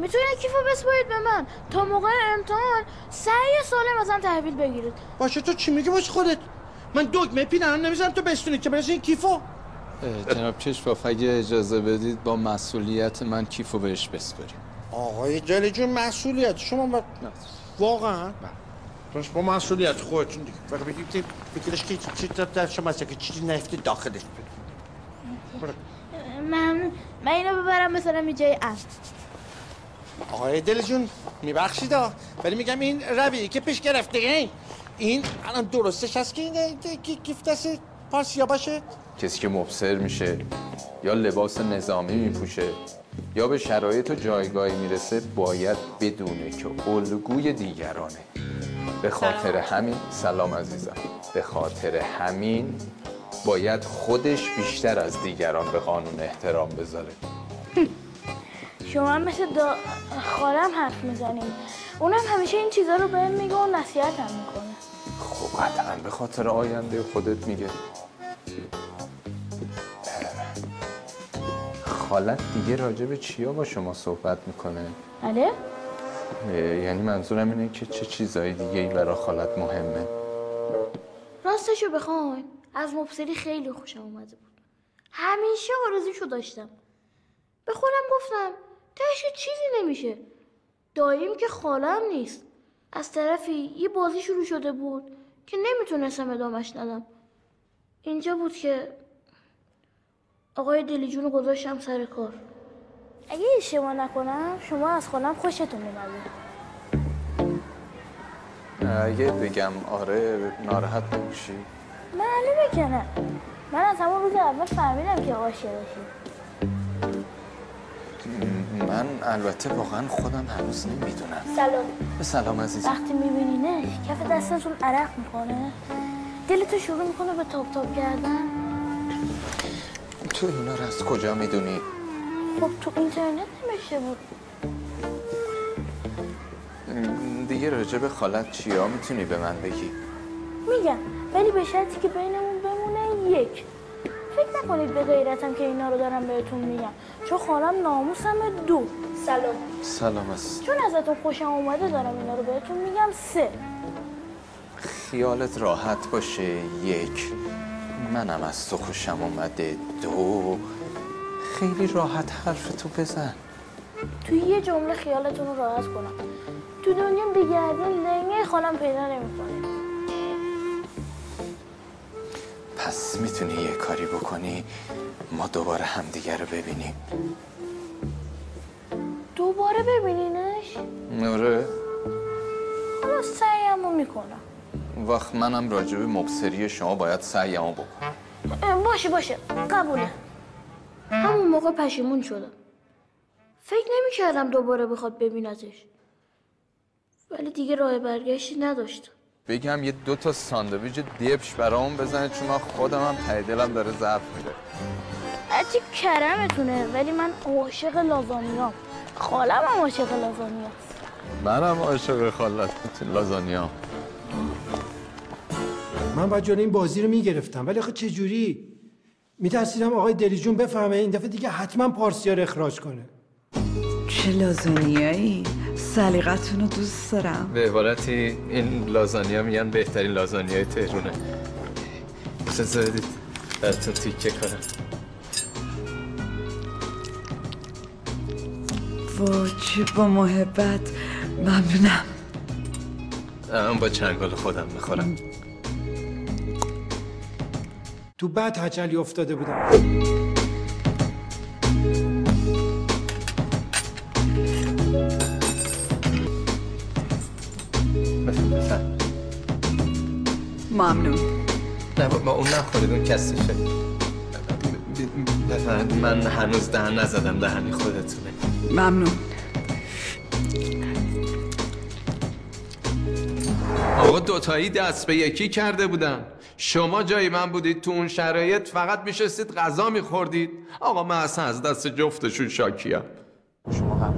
می‌تونید کیف رو بسپارید به من تا موقع امتحان سعی سالم ازم تحویل بگیرید باشه تو چی میگی باش خودت من دگمه پینم نمی‌ذارم تو بستونی که برسی این کیفو جناب کشواف اگه اجازه بدید با مسئولیت من کیفو بهش بسپاریم آقای جلی جون مسئولیت شما با... واقعا پس با مسئولیت خودتون دیگه بگید بگیرش که چی در شما که چیزی نفتی داخلش بده من من اینو ببرم مثلا یه جای امن آقای دل جون میبخشید ها ولی میگم این رویه که پیش گرفته این این الان درستش هست که این که گیفت دست پارسیا باشه کسی که مبصر میشه یا لباس نظامی میپوشه یا به شرایط و جایگاهی می‌رسه باید بدونه که الگوی دیگرانه. به خاطر همین سلام عزیزم. به خاطر همین باید خودش بیشتر از دیگران به قانون احترام بذاره. شما هم مثل دا... خالم حرف می‌زنیم اونم همیشه این چیزا رو بهم میگه و نصیحت هم می‌کنه. خب قطعا به خاطر آینده خودت میگه. خالت دیگه راجع به چیا با شما صحبت می‌کنه؟ بله. یعنی منظورم اینه که چه چیزایی دیگه ای برای خالت مهمه؟ راستشو بخواین از مبصری خیلی خوشم اومده بود. همیشه آرزوشو داشتم. به خودم گفتم تهش چیزی نمیشه. دایم که خالم نیست. از طرفی یه بازی شروع شده بود که نمی‌تونستم ادامش ندم. اینجا بود که آقای دلیجون رو گذاشتم سر کار. اگه اشتباه نکنم شما از خالم خوشتون اومده. اگه بگم آره ناراحت نمیشی. معلومه که نه. من از همون روز اول فهمیدم که عاشقشی من البته واقعا خودم هنوز نمی‌دونم. سلام. به سلام عزیزم. وقتی میبینینش کف دستتون عرق می‌کنه. دلتون شروع می‌کنه به تاپ تاپ کردن. تو اینا رو از کجا می‌دونی؟ خب تو اینترنت نمیشه بود. دیگه راجع به خالت چیا می‌تونی به من بگی؟ میگم ولی به شرطی که بینمون بمونه یک. فکر نکنید به غیرتم که اینا رو دارم بهتون میگم. چون خالم ناموسم دو. سلام. سلام عزیزم چون ازتون خوشم اومده دارم اینا رو بهتون میگم سه. خیالت راحت باشه یک. منم از تو خوشم اومده دو. خیلی راحت حرف تو بزن. توی یه جمله خیالتون رو راحت کنم. تو دنیا بگردین لنگه خالم پیدا نمی‌کنه. پس می‌تونی یه کاری بکنی؟ ما دوباره همدیگه رو ببینیم. دوباره ببینینش؟ آره. حالا سعیمو می‌کنم. وقت منم راجع به مبصری شما باید سعیمو بکنم. باشه باشه. قبوله. همون موقع پشیمون شدم فکر نمی‌کردم دوباره بخواد ببینتش. ولی دیگه راه برگشتی نداشتم بگم یه دو تا ساندویچ دیپش برامون بزنه چون من خودم هم ته دلم داره ضعف میره هرچی کرمتونه ولی من عاشق لازانیام. خالم هم عاشق لازانیاست منم عاشق خالت لازانیا. من باید جلوی این بازی رو می‌گرفتم. ولی آخه چجوری میترسیدم آقای دلیجون بفهمه این دفعه دیگه حتما پارسیا رو اخراج کنه. چه لازونیایی سلیقتون رو دوست دارم. به عبارتی این لازانیا میگن بهترین لازانیای تهرونه. اجازه بدید براتون تیکه کنم. وا چه با محبت. ممنونم. من با چنگال خودم می‌خورم. تو بعد هچلی افتاده بودم. ممنون. نه با اون نخورید اون کسشه بفهم من هنوز دهن نزدم دهنی خودتونه. ممنون. آقا دوتایی دست به یکی کرده بودن. شما جای من بودید تو اون شرایط فقط میشستید غذا میخوردید. آقا من اصلا از دست جفتشون شاکیم. شما قبول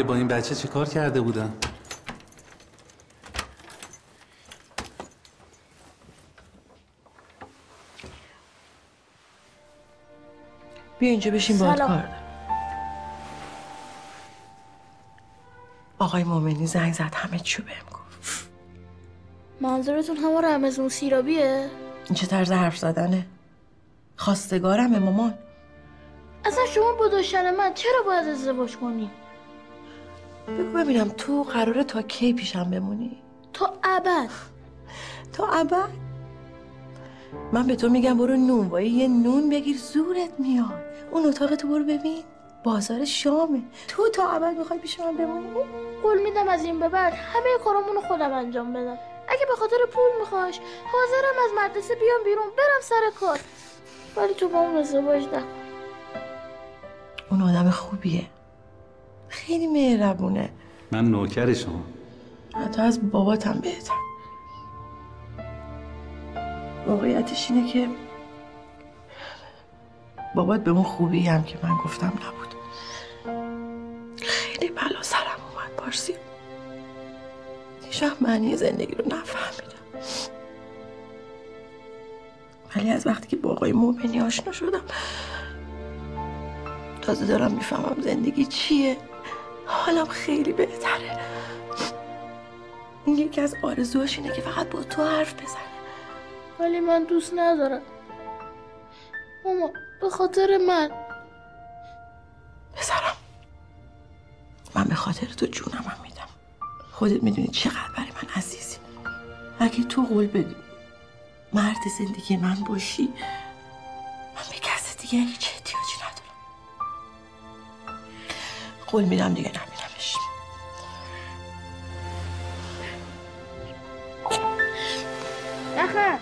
من میگه با این بچه چه کار کرده بودم بیا اینجا بشین سلام. کار. آقای مومنی زنگ زد همه چی بهم گفت منظورتون همه رمزون سیرابیه؟ این چه طرز حرف زدنه خواستگارمه مامان اصلا شما با داشتن من چرا باید ازدواج کنی؟ بگو ببینم تو قراره تا کی پیشم بمونی؟ تا ابد. تا ابد؟ من به تو میگم برو نون وای یه نون بگیر زورت میاد. اون اتاق تو برو ببین. بازار شامه. تو تا ابد می‌خوای پیش من بمونی؟ قول میدم از این به بعد همه کارامون رو خودم انجام بدم. اگه به خاطر پول میخواش حاضرم از مدرسه بیام بیرون برم سر کار. ولی تو با اون ازدواج نکن. اون آدم خوبیه. خیلی مهربونه. من نوکر شما. حتی از باباتم بهتر. واقعیتش اینه که بابات به اون خوبی هم که من گفتم نبود. خیلی بلا سرم اومد پارسی. وقت معنی زندگی رو نفهمیدم. ولی از وقتی که با آقای مومنی آشنا شدم تازه دارم می‌فهمم زندگی چیه. حالم خیلی بهتره. یکی از آرزوهاش اینه که فقط با تو حرف بزنه. ولی من دوست ندارم. ماما به خاطر من. پسرم من به خاطر تو جونم هم میدم. خودت می‌دونی چقدر برای من عزیزی. اگه تو قول بدی مرد زندگی من باشی من به کس دیگه هیچ قول میدم دیگه نبینمش نخر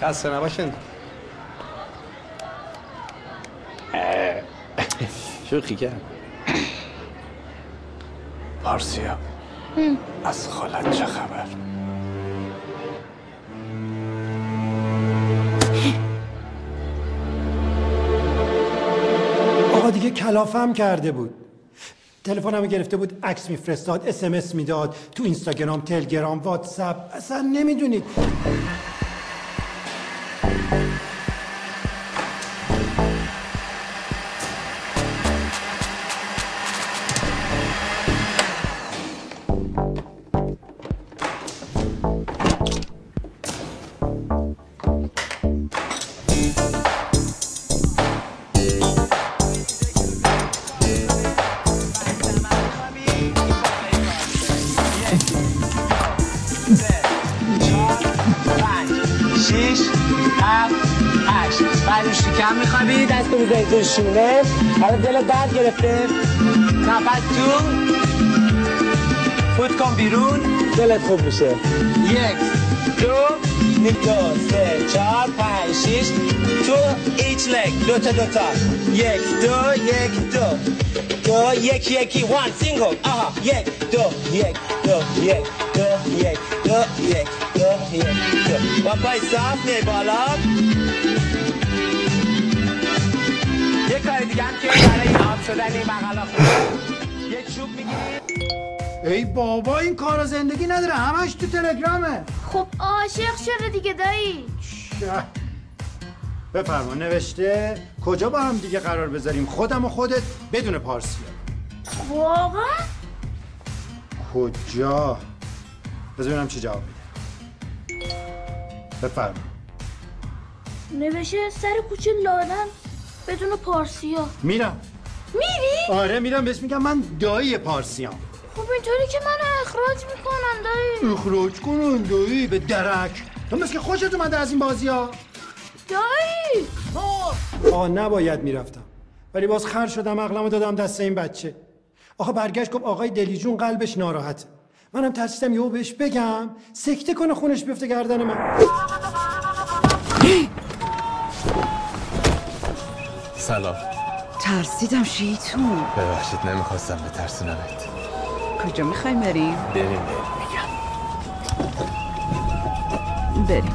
خسته نباشین. شوخی کرد پارسیا از خالت چه خبر؟ کلافم کرده بود. تلفنمو گرفته بود عکس میفرستاد اسمس می‌داد تو اینستاگرام تلگرام واتساپ. اصلا نمی‌دونید شونه حالا دل درد گرفته. نفس تو. فوت کن بیرون. دلت خوب میشه. یک دو یک دو سه چهار پنج شیش. two each leg. دو تا دو تا. یک دو یک دو. دو یک یکی. one single آها. یک دو یک دو یک دو یک دو یک دو یک دو. با پای صاف میای بالا. ای بابا این کارا زندگی نداره. همش تو تلگرامه. خب عاشق شده دیگه دایی. بفرما نوشته. کجا با هم دیگه قرار بذاریم؟ خودم و خودت بدون پارسی. واقعا؟ کجا؟ بذار ببینم چی جواب میده. بفرما. نوشته سر کوچه لادن. بدون پارسیا. میرم. میری؟ آره میرم. بهش میگم من دایی پارسیام. خب اینطوری که منو اخراج می‌کنن دایی. اخراج کنن دایی به درک. تو مثل که خوشت اومده از این بازی ها دایی آه نباید می‌رفتم. ولی باز خر شدم عقلمو دادم دست این بچه. آخه برگشت گفت آقای دلیجون قلبش ناراحته. منم ترسیدم یهو بهش بگم سکته کنه خونش بیفته گردن من. سلام. ترسیدم شیطون. ببخشید نمی‌خواستم به ترسونمت. کجا می‌خوایم بریم؟ بریم. میگم. بریم.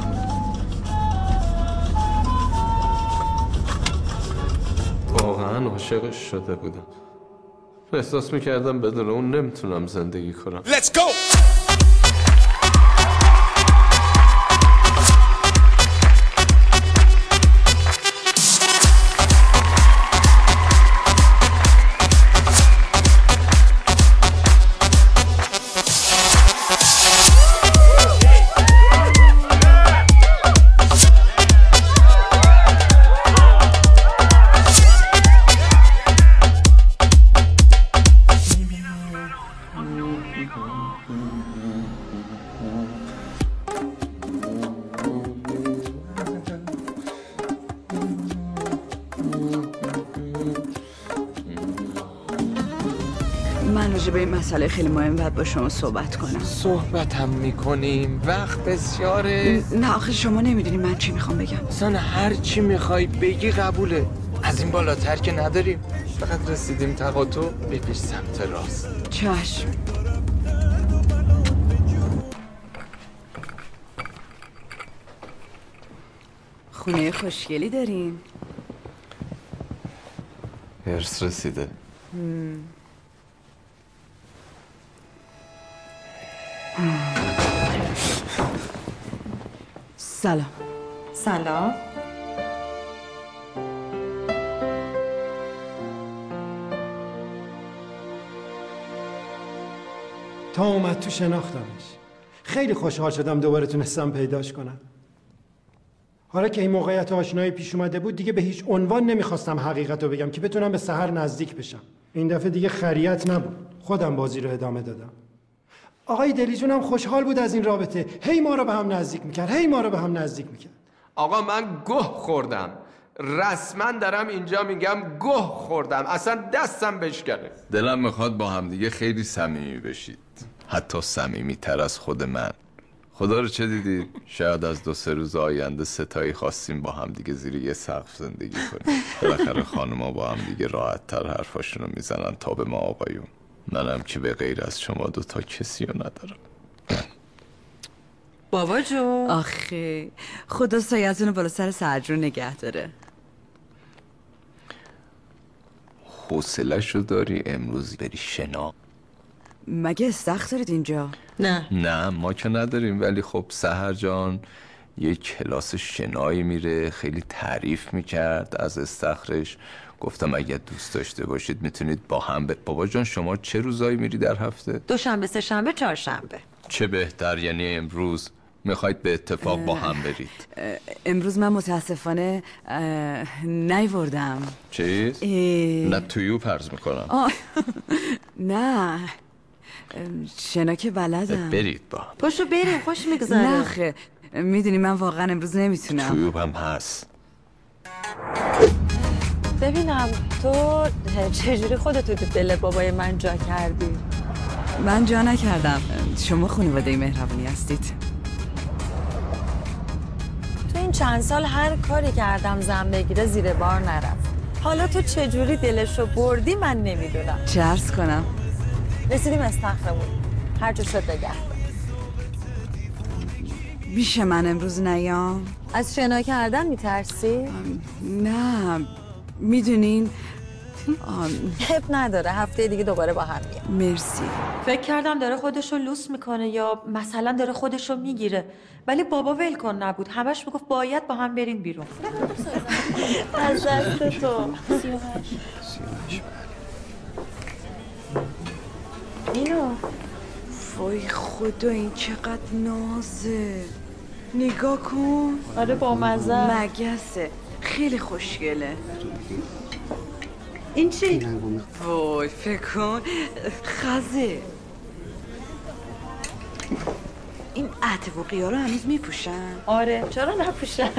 واقعا عاشقش شده بودم. احساس می‌کردم بدون اون نمی‌تونم زندگی کنم. Let's go! مسئله خیلی مهم باید با شما صحبت کنم. صحبت هم می‌کنیم. وقت بسیاره. نه آخه شما نمی‌دونی من چی می‌خوام بگم. اصلا هر چی می‌خوای بگی قبوله. از این بالاتر که نداریم. فقط رسیدیم تقاطع بپیش سمت راست. چشم. خونه خوشگلی دارین؟ هرس رسیده. سلام. سلام. تا اومد تو شناختمش. خیلی خوشحال شدم دوباره تونستم پیداش کنم. حالا که این موقعیت آشنایی پیش اومده بود دیگه به هیچ عنوان نمی‌خواستم حقیقت رو بگم که بتونم به سهر نزدیک بشم. این دفعه دیگه خریت نبود. خودم بازی رو ادامه دادم. آقای دلیجون هم خوشحال بود از این رابطه. هی ما رو به هم نزدیک می‌کرد هی ما رو به هم نزدیک می‌کرد. آقا من گه خوردم. رسما دارم اینجا میگم گه خوردم. اصلا دستم بشکنه دلم می‌خواد با همدیگه خیلی صمیمی بشید. حتی صمیمی تر از خود من. خدا رو چه دیدی؟ شاید از دو سه روز آینده ستایی خواستیم با هم دیگه زیر یه سقف زندگی کنیم. بالاخره خانما با هم دیگه راحت تر حرفاشونو می‌زنن تا به ما آقایون. منم که به غیر از شما دوتا کسی رو ندارم. بابا جو آخه خدا سایتون بالا سر سرجون نگه داره. حوصلش رو داری امروز بری شنا؟ مگه استخ دارید اینجا؟ نه. نه ما که نداریم ولی خب سهر جان یه کلاس شنایی میره خیلی تعریف می‌کرد از استخرش. گفتم اگر دوست داشته باشید می‌تونید با هم ب... بابا جان شما چه روزایی میری در هفته؟ دوشنبه سه شنبه چهارشنبه. چه بهتر یعنی امروز می‌خواید به اتفاق با هم برید. امروز من متاسفانه نیوردم. چیز؟ اه. نه تویو پرز می‌کنم. آه، نه. شنا که بلدم. برید با پاشو بریم خوش میگذره. نه خه می‌دونی من واقعا امروز نمی‌تونم. تویوبم هست. ببینم تو چجوری خودتو تو دل بابای من جا کردی؟ من جا نکردم. شما خانواده مهربونی هستید. تو این چند سال هر کاری کردم زن بگیره زیر بار نرفت. حالا تو چجوری دلشو بردی من نمی‌دونم. چه عرض کنم؟ رسیدیم استخرمون. هر جا شد بگرد. میشه من امروز نیام؟ از شنا کردن میترسی؟ نه. می‌دونین؟ حب نداره هفته دیگه دوباره با هم میام مرسی. فکر کردم داره خودشو لوس می‌کنه یا مثلا داره خودشو می‌گیره. ولی بابا ول کن نبود. همش می‌گفت باید با هم بریم بیرون. از دست تو. اینو؟ وای خدا این چقدر نازه. نگاه کن. آره با مزه. مگسه. خیلی خوشگله. این چی؟ وای فکر کن. خزه. این عطب رو هنوز میپوشن؟ آره. چرا نپوشن؟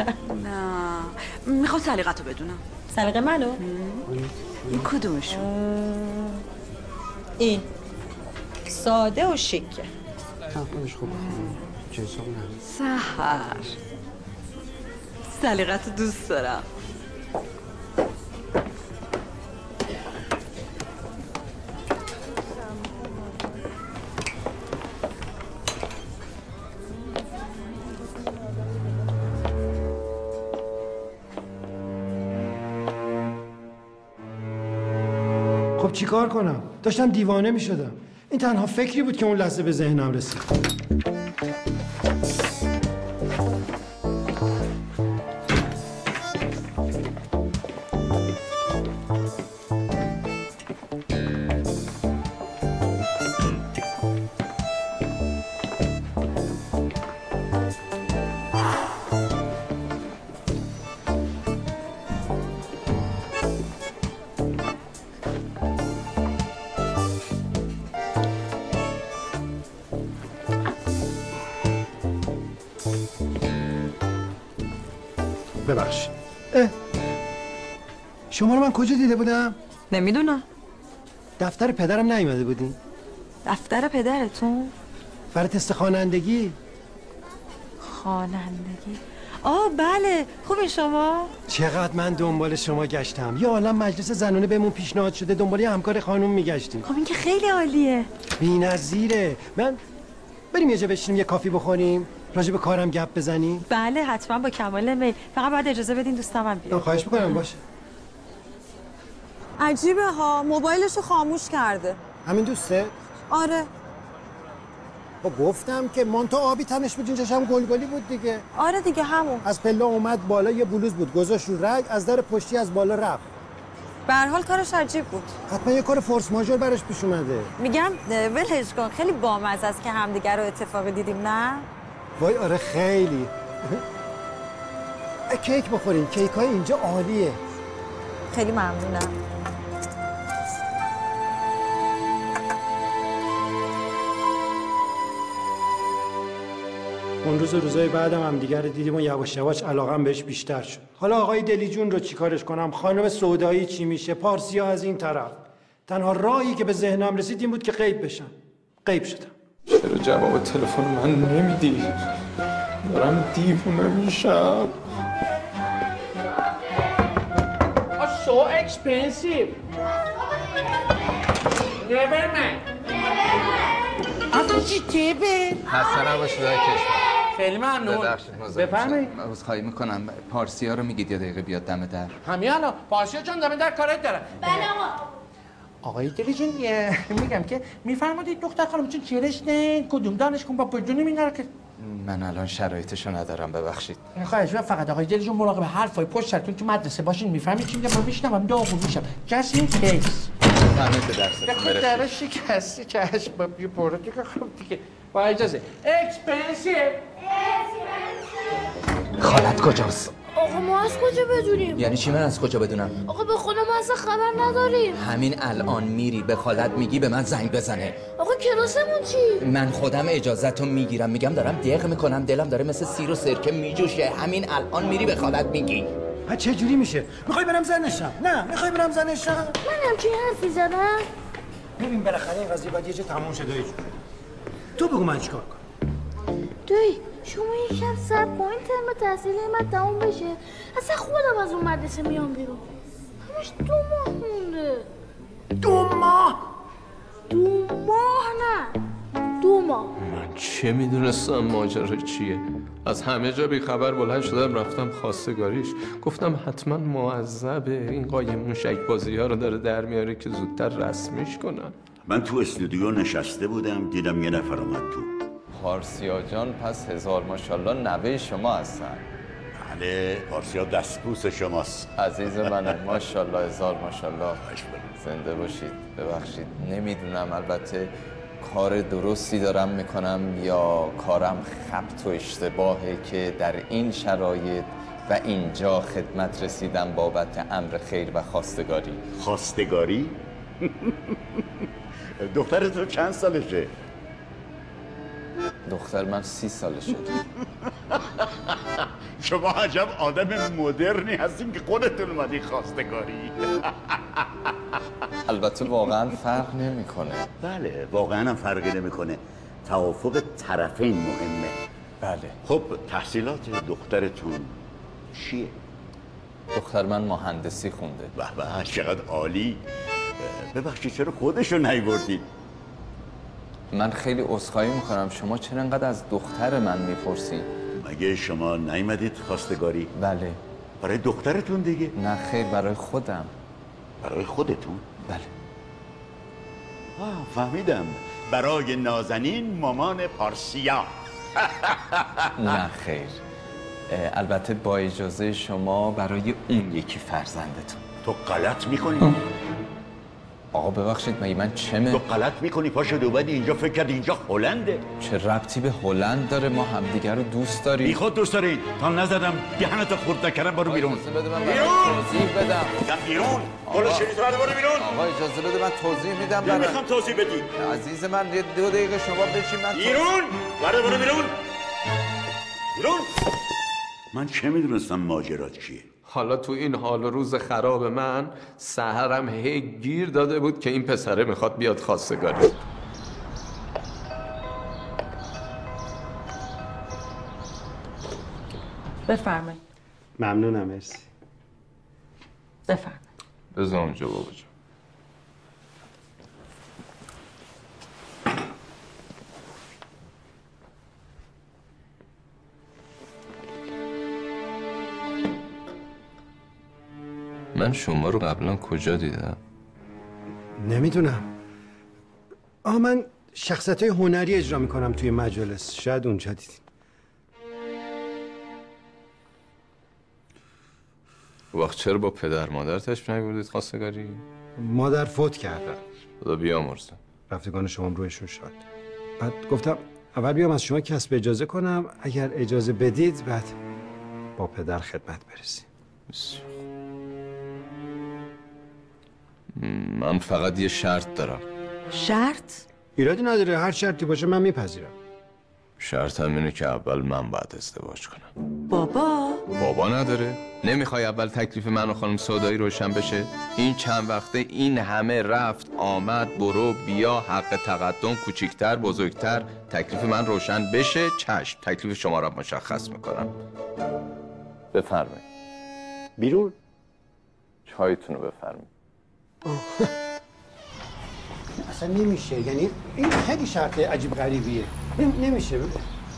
نه. می‌خوام سلیقت رو بدونم. سلیقه منو؟ این کدومشون؟ این. ساده و شیکه تنخونش خوبه جنسام نه. سهر سلیقت دوست دارم. خب چیکار کنم؟ داشتم دیوانه می شدم این تنها فکری بود که اون لحظه به ذهنم رسید. شما رو من کجا دیده بودم؟ نمی‌دونم. دفتر پدرم نیومده بودین؟ دفتر پدرتون؟ برای تست خوانندگی؟ خوانندگی؟ آه بله. خوبی شما؟ چقدر من دنبال شما گشتم. یه عالم مجلس زنانه بهمون پیشنهاد شده دنبال یه همکار خانوم میگشتیم. خب این که خیلی عالیه. بی‌نظیره. من بریم یه جا بشینیم یه کافی بخوریم. راجع به کارم گپ بزنیم. بله حتما با کمال میل فقط باید اجازه بدین دوستم هم بیاد خواهش می‌کنم باشه. عجیبه ها. موبایلشو خاموش کرده. همین دوسته آره. با گفتم که مانتو آبی تنش بود هم گلگلی بود دیگه. آره دیگه همون. از پله اومد بالا یه بلوز بود. گذاشت رو رگ از در پشتی از بالا رفت. به هر حال کارش عجیب بود. حتما یه کار فورس ماژور براش پیش اومده. میگم ولش کن. خیلی بامزه است که همدیگه رو اتفاقی دیدیم نه؟ وای آره خیلی. کیک بخورین. کیک های اینجا عالیه. خیلی ممنونم. اون روز و روزای بعدم هم دیگر رو دیدیم و یواش یواش علاقم بهش بیشتر شد. حالا آقای دلی جون رو چیکارش کنم؟ خانم سودایی چی میشه؟ پارسی ها از این طرف. تنها راهی که به ذهنم رسید این بود که غیب بشم. غیب شدم. چرا جواب تلفن من نمیدی؟ دارم دیوونه میشم. Are so expensive. Never mind. اصلا چی؟ تیبه؟ خسته نباشید کشور. خیلی ممنون بفرمایید. شدم. عذرخواهی می‌کنم پارسی ها رو میگید یه دقیقه بیاد دم در همین الان پارسیا جان دمه در کارت دارم بله آقای دلی جون میگم که میفرمایید دختر خانم چون چیرش نه کدوم دانشگاه با بدون مینا که من الان شرایطشو ندارم ببخشید خواهش می‌کنم فقط آقای دلی جون مراقب حرفای پشت سرتون تو مدرسه باشین می‌فهمید چی میگم من میشنوم داغون میشم به درستون بخواد برسید در شکستی چشم با بی برو دیگه خب دیگه با اجازه expensive خالت کجاست؟ آقا ما از کجا بدونیم؟ یعنی چی من از کجا بدونم؟ آقا به ما اصلا خبر نداریم. همین الان میری به خالت میگی به من زنگ بزنه. آقا کلاسمون چی؟ من خودم اجازتو می‌گیرم. میگم دارم دق می‌کنم. دلم داره مثل سیر و سرکه میجوشه. همین الان میری به خالت میگی. ها چه جوری میشه؟ می‌خوای برم زنشم نه می‌خوای برم زنشم من همچین حرفی زدم. ببین بالاخره این قضیه باید یه جا تموم جون. تو بگو من چیکار کنم. دوی شما یکم سر پایین ترم تحصیل من تموم بشه. اصلا خودم از اون مدرسه میام بیرون. همش دو ماه مونده. دو ماه؟ دو ماه نه دو ماه. من چه می‌دونستم ماجرا چیه؟ از همه جا بیخبر بلند شدم رفتم خواستگاریش. گفتم حتما معذبه. این قایم موشک بازی ها رو داره در میاره که زودتر رسمیش کنن. من تو استودیو نشسته بودم دیدم یه نفر اومد تو. پارسیا جان پس هزار ماشاءالله نوه شما هستن. بله پارسیا دستبوس شماست. عزیز من ماشاءالله هزار ماشاءالله. زنده باشید ببخشید. نمی‌دونم البته کار درستی دارم می‌کنم یا کارم خبت و اشتباهه که در این شرایط و اینجا خدمت رسیدم بابت امر خیر و خواستگاری. خواستگاری؟ دختر تو چند سالشه؟ دختر من سی سالشه شما عجب آدم مدرنی هستین که خودتون اومدی خواستگاری. البته واقعا فرق نمی‌کنه. بله واقعا هم فرقی نمی‌کنه. توافق طرفین مهمه. بله. خب تحصیلات دخترتون چیه؟ دختر من مهندسی خونده. به به چقدر عالی. ببخشید چرا خودشو نیوردید من خیلی عذرخواهی می‌کنم. شما چرا انقدر از دختر من می‌پرسی؟ مگه شما نیومدید خواستگاری؟ بله. برای دخترتون دیگه؟ نه خیر برای خودم. برای خودتون؟ بله. آه فهمیدم. برای نازنین مامان پارسیا. نه خیر. البته با اجازه شما برای اون یکی فرزندتون. تو غلط می‌کنی. آقا ببخشید مگه من چمه تو غلط می‌کنی پاشو اومدی اینجا فکر کرد اینجا هلنده. چه ربطی به هلند داره؟ ما همدیگر رو دوست داریم. بی خود دوست دارید تا نزدم دهنتو خورد نکردم برو بیرون. اجازه بده من بیرون! توضیح بدم. میگم بیرون. برو شریف برو برو بیرون. آقا اجازه بده من توضیح میدم برای نمی‌خوام توضیح بدی. عزیز من یه دو دقیقه شما بشین من بیرون! برو برو بیرون. بیرون! من چه می‌دونستم ماجرات چیه؟ حالا تو این حال و روز خراب من سهرم هی گیر داده بود که این پسره می‌خواد بیاد خواستگاری. بفرمایید. ممنونم مرسی. بفرمایید. بذار اونجا بابا جان. من شما رو قبلا کجا دیدم؟ نمی‌دونم. آه من شخصیت های هنری اجرا می‌کنم توی مجالس. شاید اونجا دیدین. وقت چرا با پدر مادر تشریف نیوردید خواستگاری؟ مادر فوت کردن خدا بیامرزه. رفتگان شما رویشون شد بعد گفتم اول بیام از شما کسب اجازه کنم. اگر اجازه بدید بعد با پدر خدمت برسیم. من فقط یه شرط دارم. شرط؟ ایرادی نداره. هر شرطی باشه من میپذیرم. شرطم اینه که اول من باید ازدواج کنم. بابا. بابا نداره. نمی‌خوای اول تکلیف من و خانم سودایی روشن بشه؟ این چند وقته این همه رفت آمد برو بیا حق تقدم کوچیکتر بزرگتر. تکلیف من روشن بشه چشم. تکلیف شما را مشخص می‌کنم. بفرمایید. بیرون. چایتون رو بفرمایید. اصلا نمیشه. یعنی این خیلی شرط عجیب غریبیه. نم- نمیشه.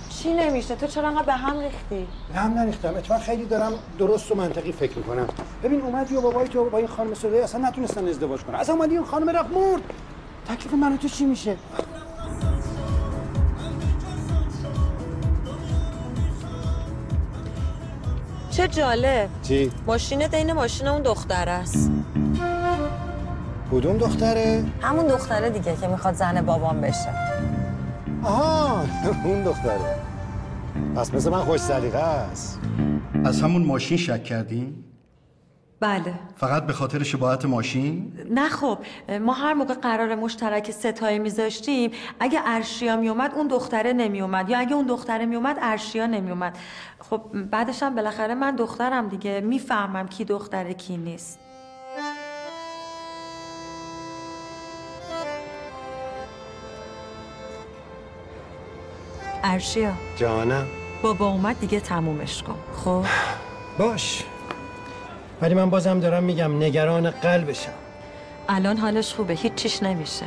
چی نمیشه؟ تو چرا انقدر به هم ریختی؟ به هم نریختم. اتفاقا خیلی دارم درست و منطقی فکر می‌کنم. ببین اومدی و بابای تو با این خانم سودایی اصلا نتونستن ازدواج کنن. اصلا اومدی این خانم رفت مرد. تکلیف من تو چی میشه؟ چه جالب. چی؟ ماشین دین ماشین اون دختر است. کدوم دختره؟ همون دختره دیگه که می‌خواد زن بابام بشه. آها اون دختره. پس مثل من خوش سلیقه است. از همون ماشین شک کردین؟ بله. فقط به خاطر شباهت ماشین؟ نه خب ما هر موقع قرار مشترک ستایی میذاشتیم اگه ارشیا میومد اون دختره نمیومد یا اگه اون دختره میومد ارشیا نمیومد خب بعدش هم بالاخره من دخترم دیگه. می‌فهمم کی دختره کی نیست. ارشیا. جانم. بابا اومد دیگه تمومش کن. خب؟ باش. ولی من بازم دارم میگم نگران قلبشم الان حالش خوبه. هیچ چیش نمیشه.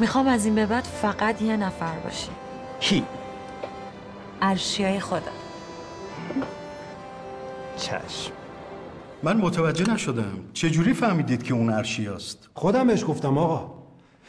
می‌خوام از این به بعد فقط یه نفر باشی. کی؟ ارشیای خودم. چشم. من متوجه نشدم. چجوری فهمیدید که اون ارشیاست؟ خودم بهش گفتم آقا.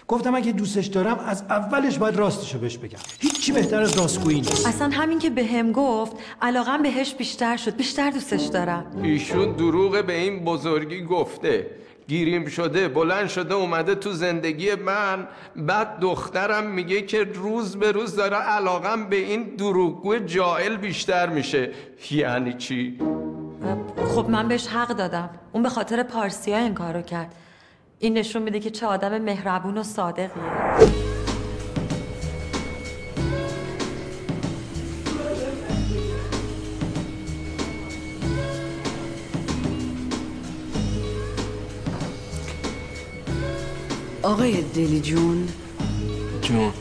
گفتم اگه دوستش دارم از اولش باید راستشو بهش بگم. هیچی بهتر از راستگویی نیست. اصلا همین که به هم گفت علاقم بهش بیشتر شد. بیشتر دوستش دارم. ایشون دروغ به این بزرگی گفته. گیریم شده بلند شده اومده تو زندگی من. بعد دخترم میگه که روز به روز داره علاقم به این دروغگو جائل بیشتر میشه. یعنی چی؟ خب من بهش حق دادم. اون به خاطر پارسیا این کارو کرد. این نشون میده که چه آدم مهربون و صادقیه. آقای دلی جون. جون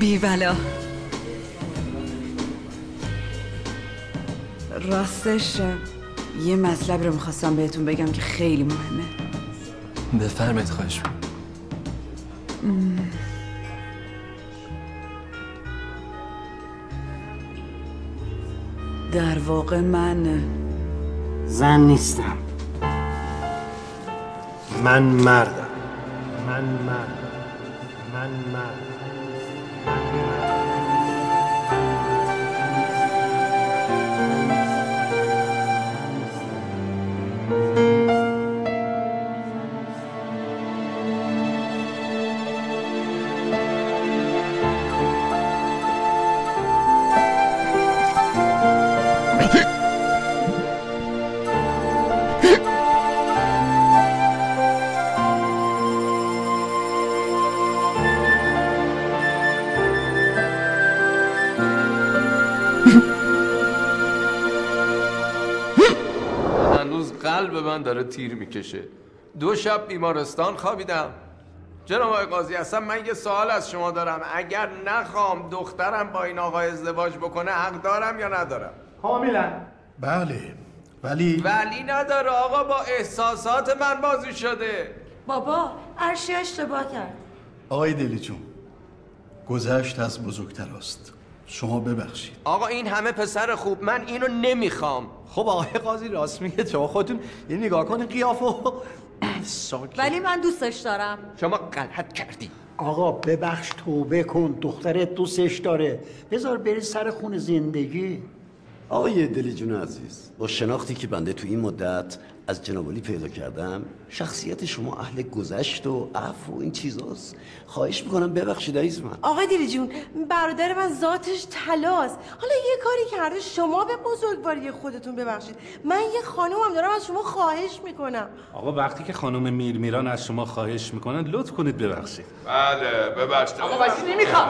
بی بلا راستش یه مطلب رو می‌خواستم بهتون بگم که خیلی مهمه. بفرمایید خواهش. در واقع من زن نیستم. من مردم. من مردم. من مردم. داره تیر می‌کشه. دو شب بیمارستان خوابیدم. جناب آقای قاضی اصلا من یه سوال از شما دارم. اگر نخوام دخترم با این آقای ازدواج بکنه حق دارم یا ندارم؟ کاملا. بله. ولی ولی نداره آقا با احساسات من بازی شده. بابا ارشیا اشتباه کرد. آقای دلی جون گذشت از بزرگتر است. شما ببخشید. آقا این همه پسر خوب من اینو نمی‌خوام. خب آقای قاضی راست میگه. شما خودتون یه نگاه کنین قیافه. و ساکت. ولی من دوستش دارم. شما غلط کردی. آقا ببخش توبه کن. دخترت دوستش داره. بذار بری سر خون زندگی. آقای دلی جون عزیز با شناختی که بنده تو این مدت از جنابالی پیدا کردم. شخصیت شما اهل گذشت و عفو و این چیزاست. خواهش می‌کنم ببخشید عزیز من. آقای دیری جون برادر من ذاتش طلاست. حالا یه کاری کرده شما به بزرگواری خودتون ببخشید. من یه خانومم دارم از شما خواهش می‌کنم. آقا وقتی که خانم میر میران از شما خواهش می‌کنن لطف کنید ببخشید. بله ببخشید. آقا ولی نمی‌خوام.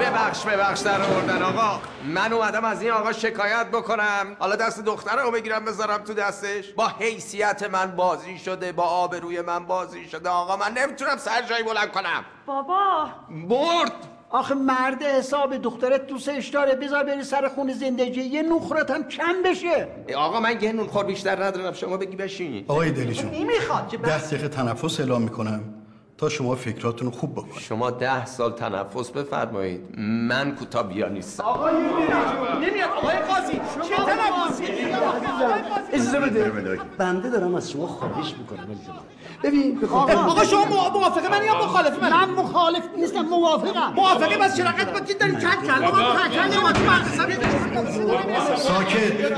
ببخش ببخش در آوردن آقا. من اومدم از این آقا شکایت بکنم. حالا دست دختره رو بگیرم بذارم تو دستش. با حیثیت من بازی شده با آبروی من بازی شده. آقا من نمی‌تونم سر جایی بلند کنم. بابا! برد آخه مرد حساب دخترت دوستش داره. بذار بری سر خون زندگی. یه نخرت هم کم بشه. آقا من یه نونخور بیشتر ندارم. شما بگی بشین. آقای دلی جون نمی‌خواد که ده دقیقه تنفس اعلام می‌کنم. تا شما فکراتون رو خوب بکنید. شما ده سال تنفس بفرمایید. من کوتابیا نیستم. آقا نمیاد. آقای قاضی چه تنفسی؟ اجازه بده. بنده دارم از شما خواهش می‌کنم. ببین بخوام آقا. شما مو- موافقه؟ من یا مخالف من؟ من مخالف نیستم موافقم. موافقه بس چرا با کی داری؟ کل کل آقا کل کل نماد ساکت.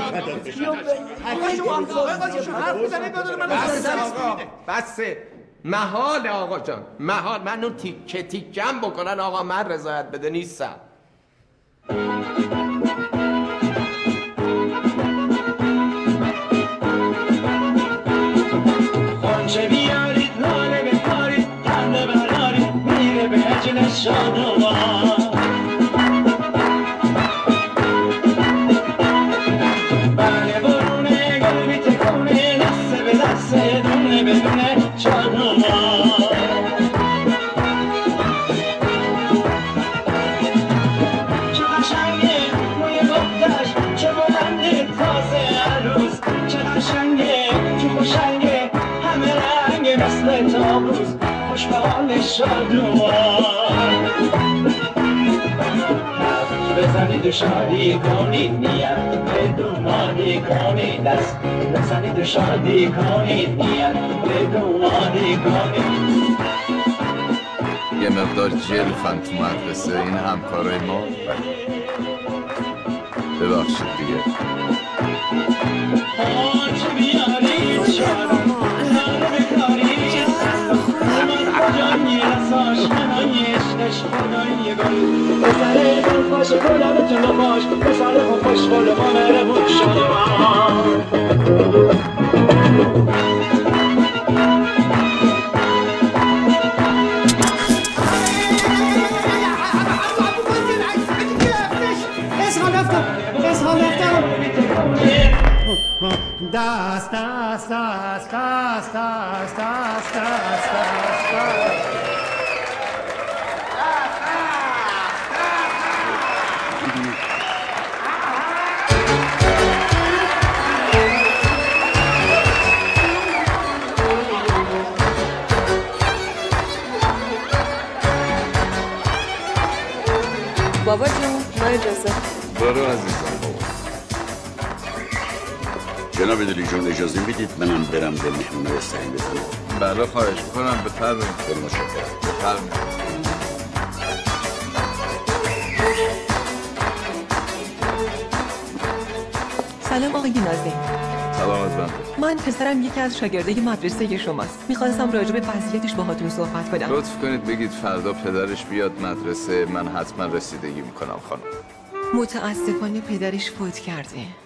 آقا شما آقا قاضی شما حرف بزنید بدون من آقا بسه محال آقا جان. محال منو تیکه تیکم بکنن. آقا من رضایت بده نیستم. بزنی دشمنی کنی نیت به دومانی کنی دست بزنی دشمنی کنی نیت به دومانی کنی یه مقدار جلفن تو مدرسه این همکارای ما. ببخشید دیگه. عشقش خدای گل پسر من خوش گلم تو نباش پسر من خوش گلم آمره بود شده دست. اجازه. برو عزیزم. جناب دلی جون اجازه می‌دید منم برم به مهمونه سنگ بزنم؟ بله خواهش می‌کنم. بفرمایید خیلی متشکرم. بفرمایید سلام آقای نازنین. سلامت بنده من. پسرم یکی از شاگرده مدرسه شماست. می‌خواستم راجع به وضعیتش باهاتون صحبت کنم. لطف کنید بگید فردا پدرش بیاد مدرسه من حتما رسیدگی می‌کنم خانم. متاسفانه پدرش فوت کرده.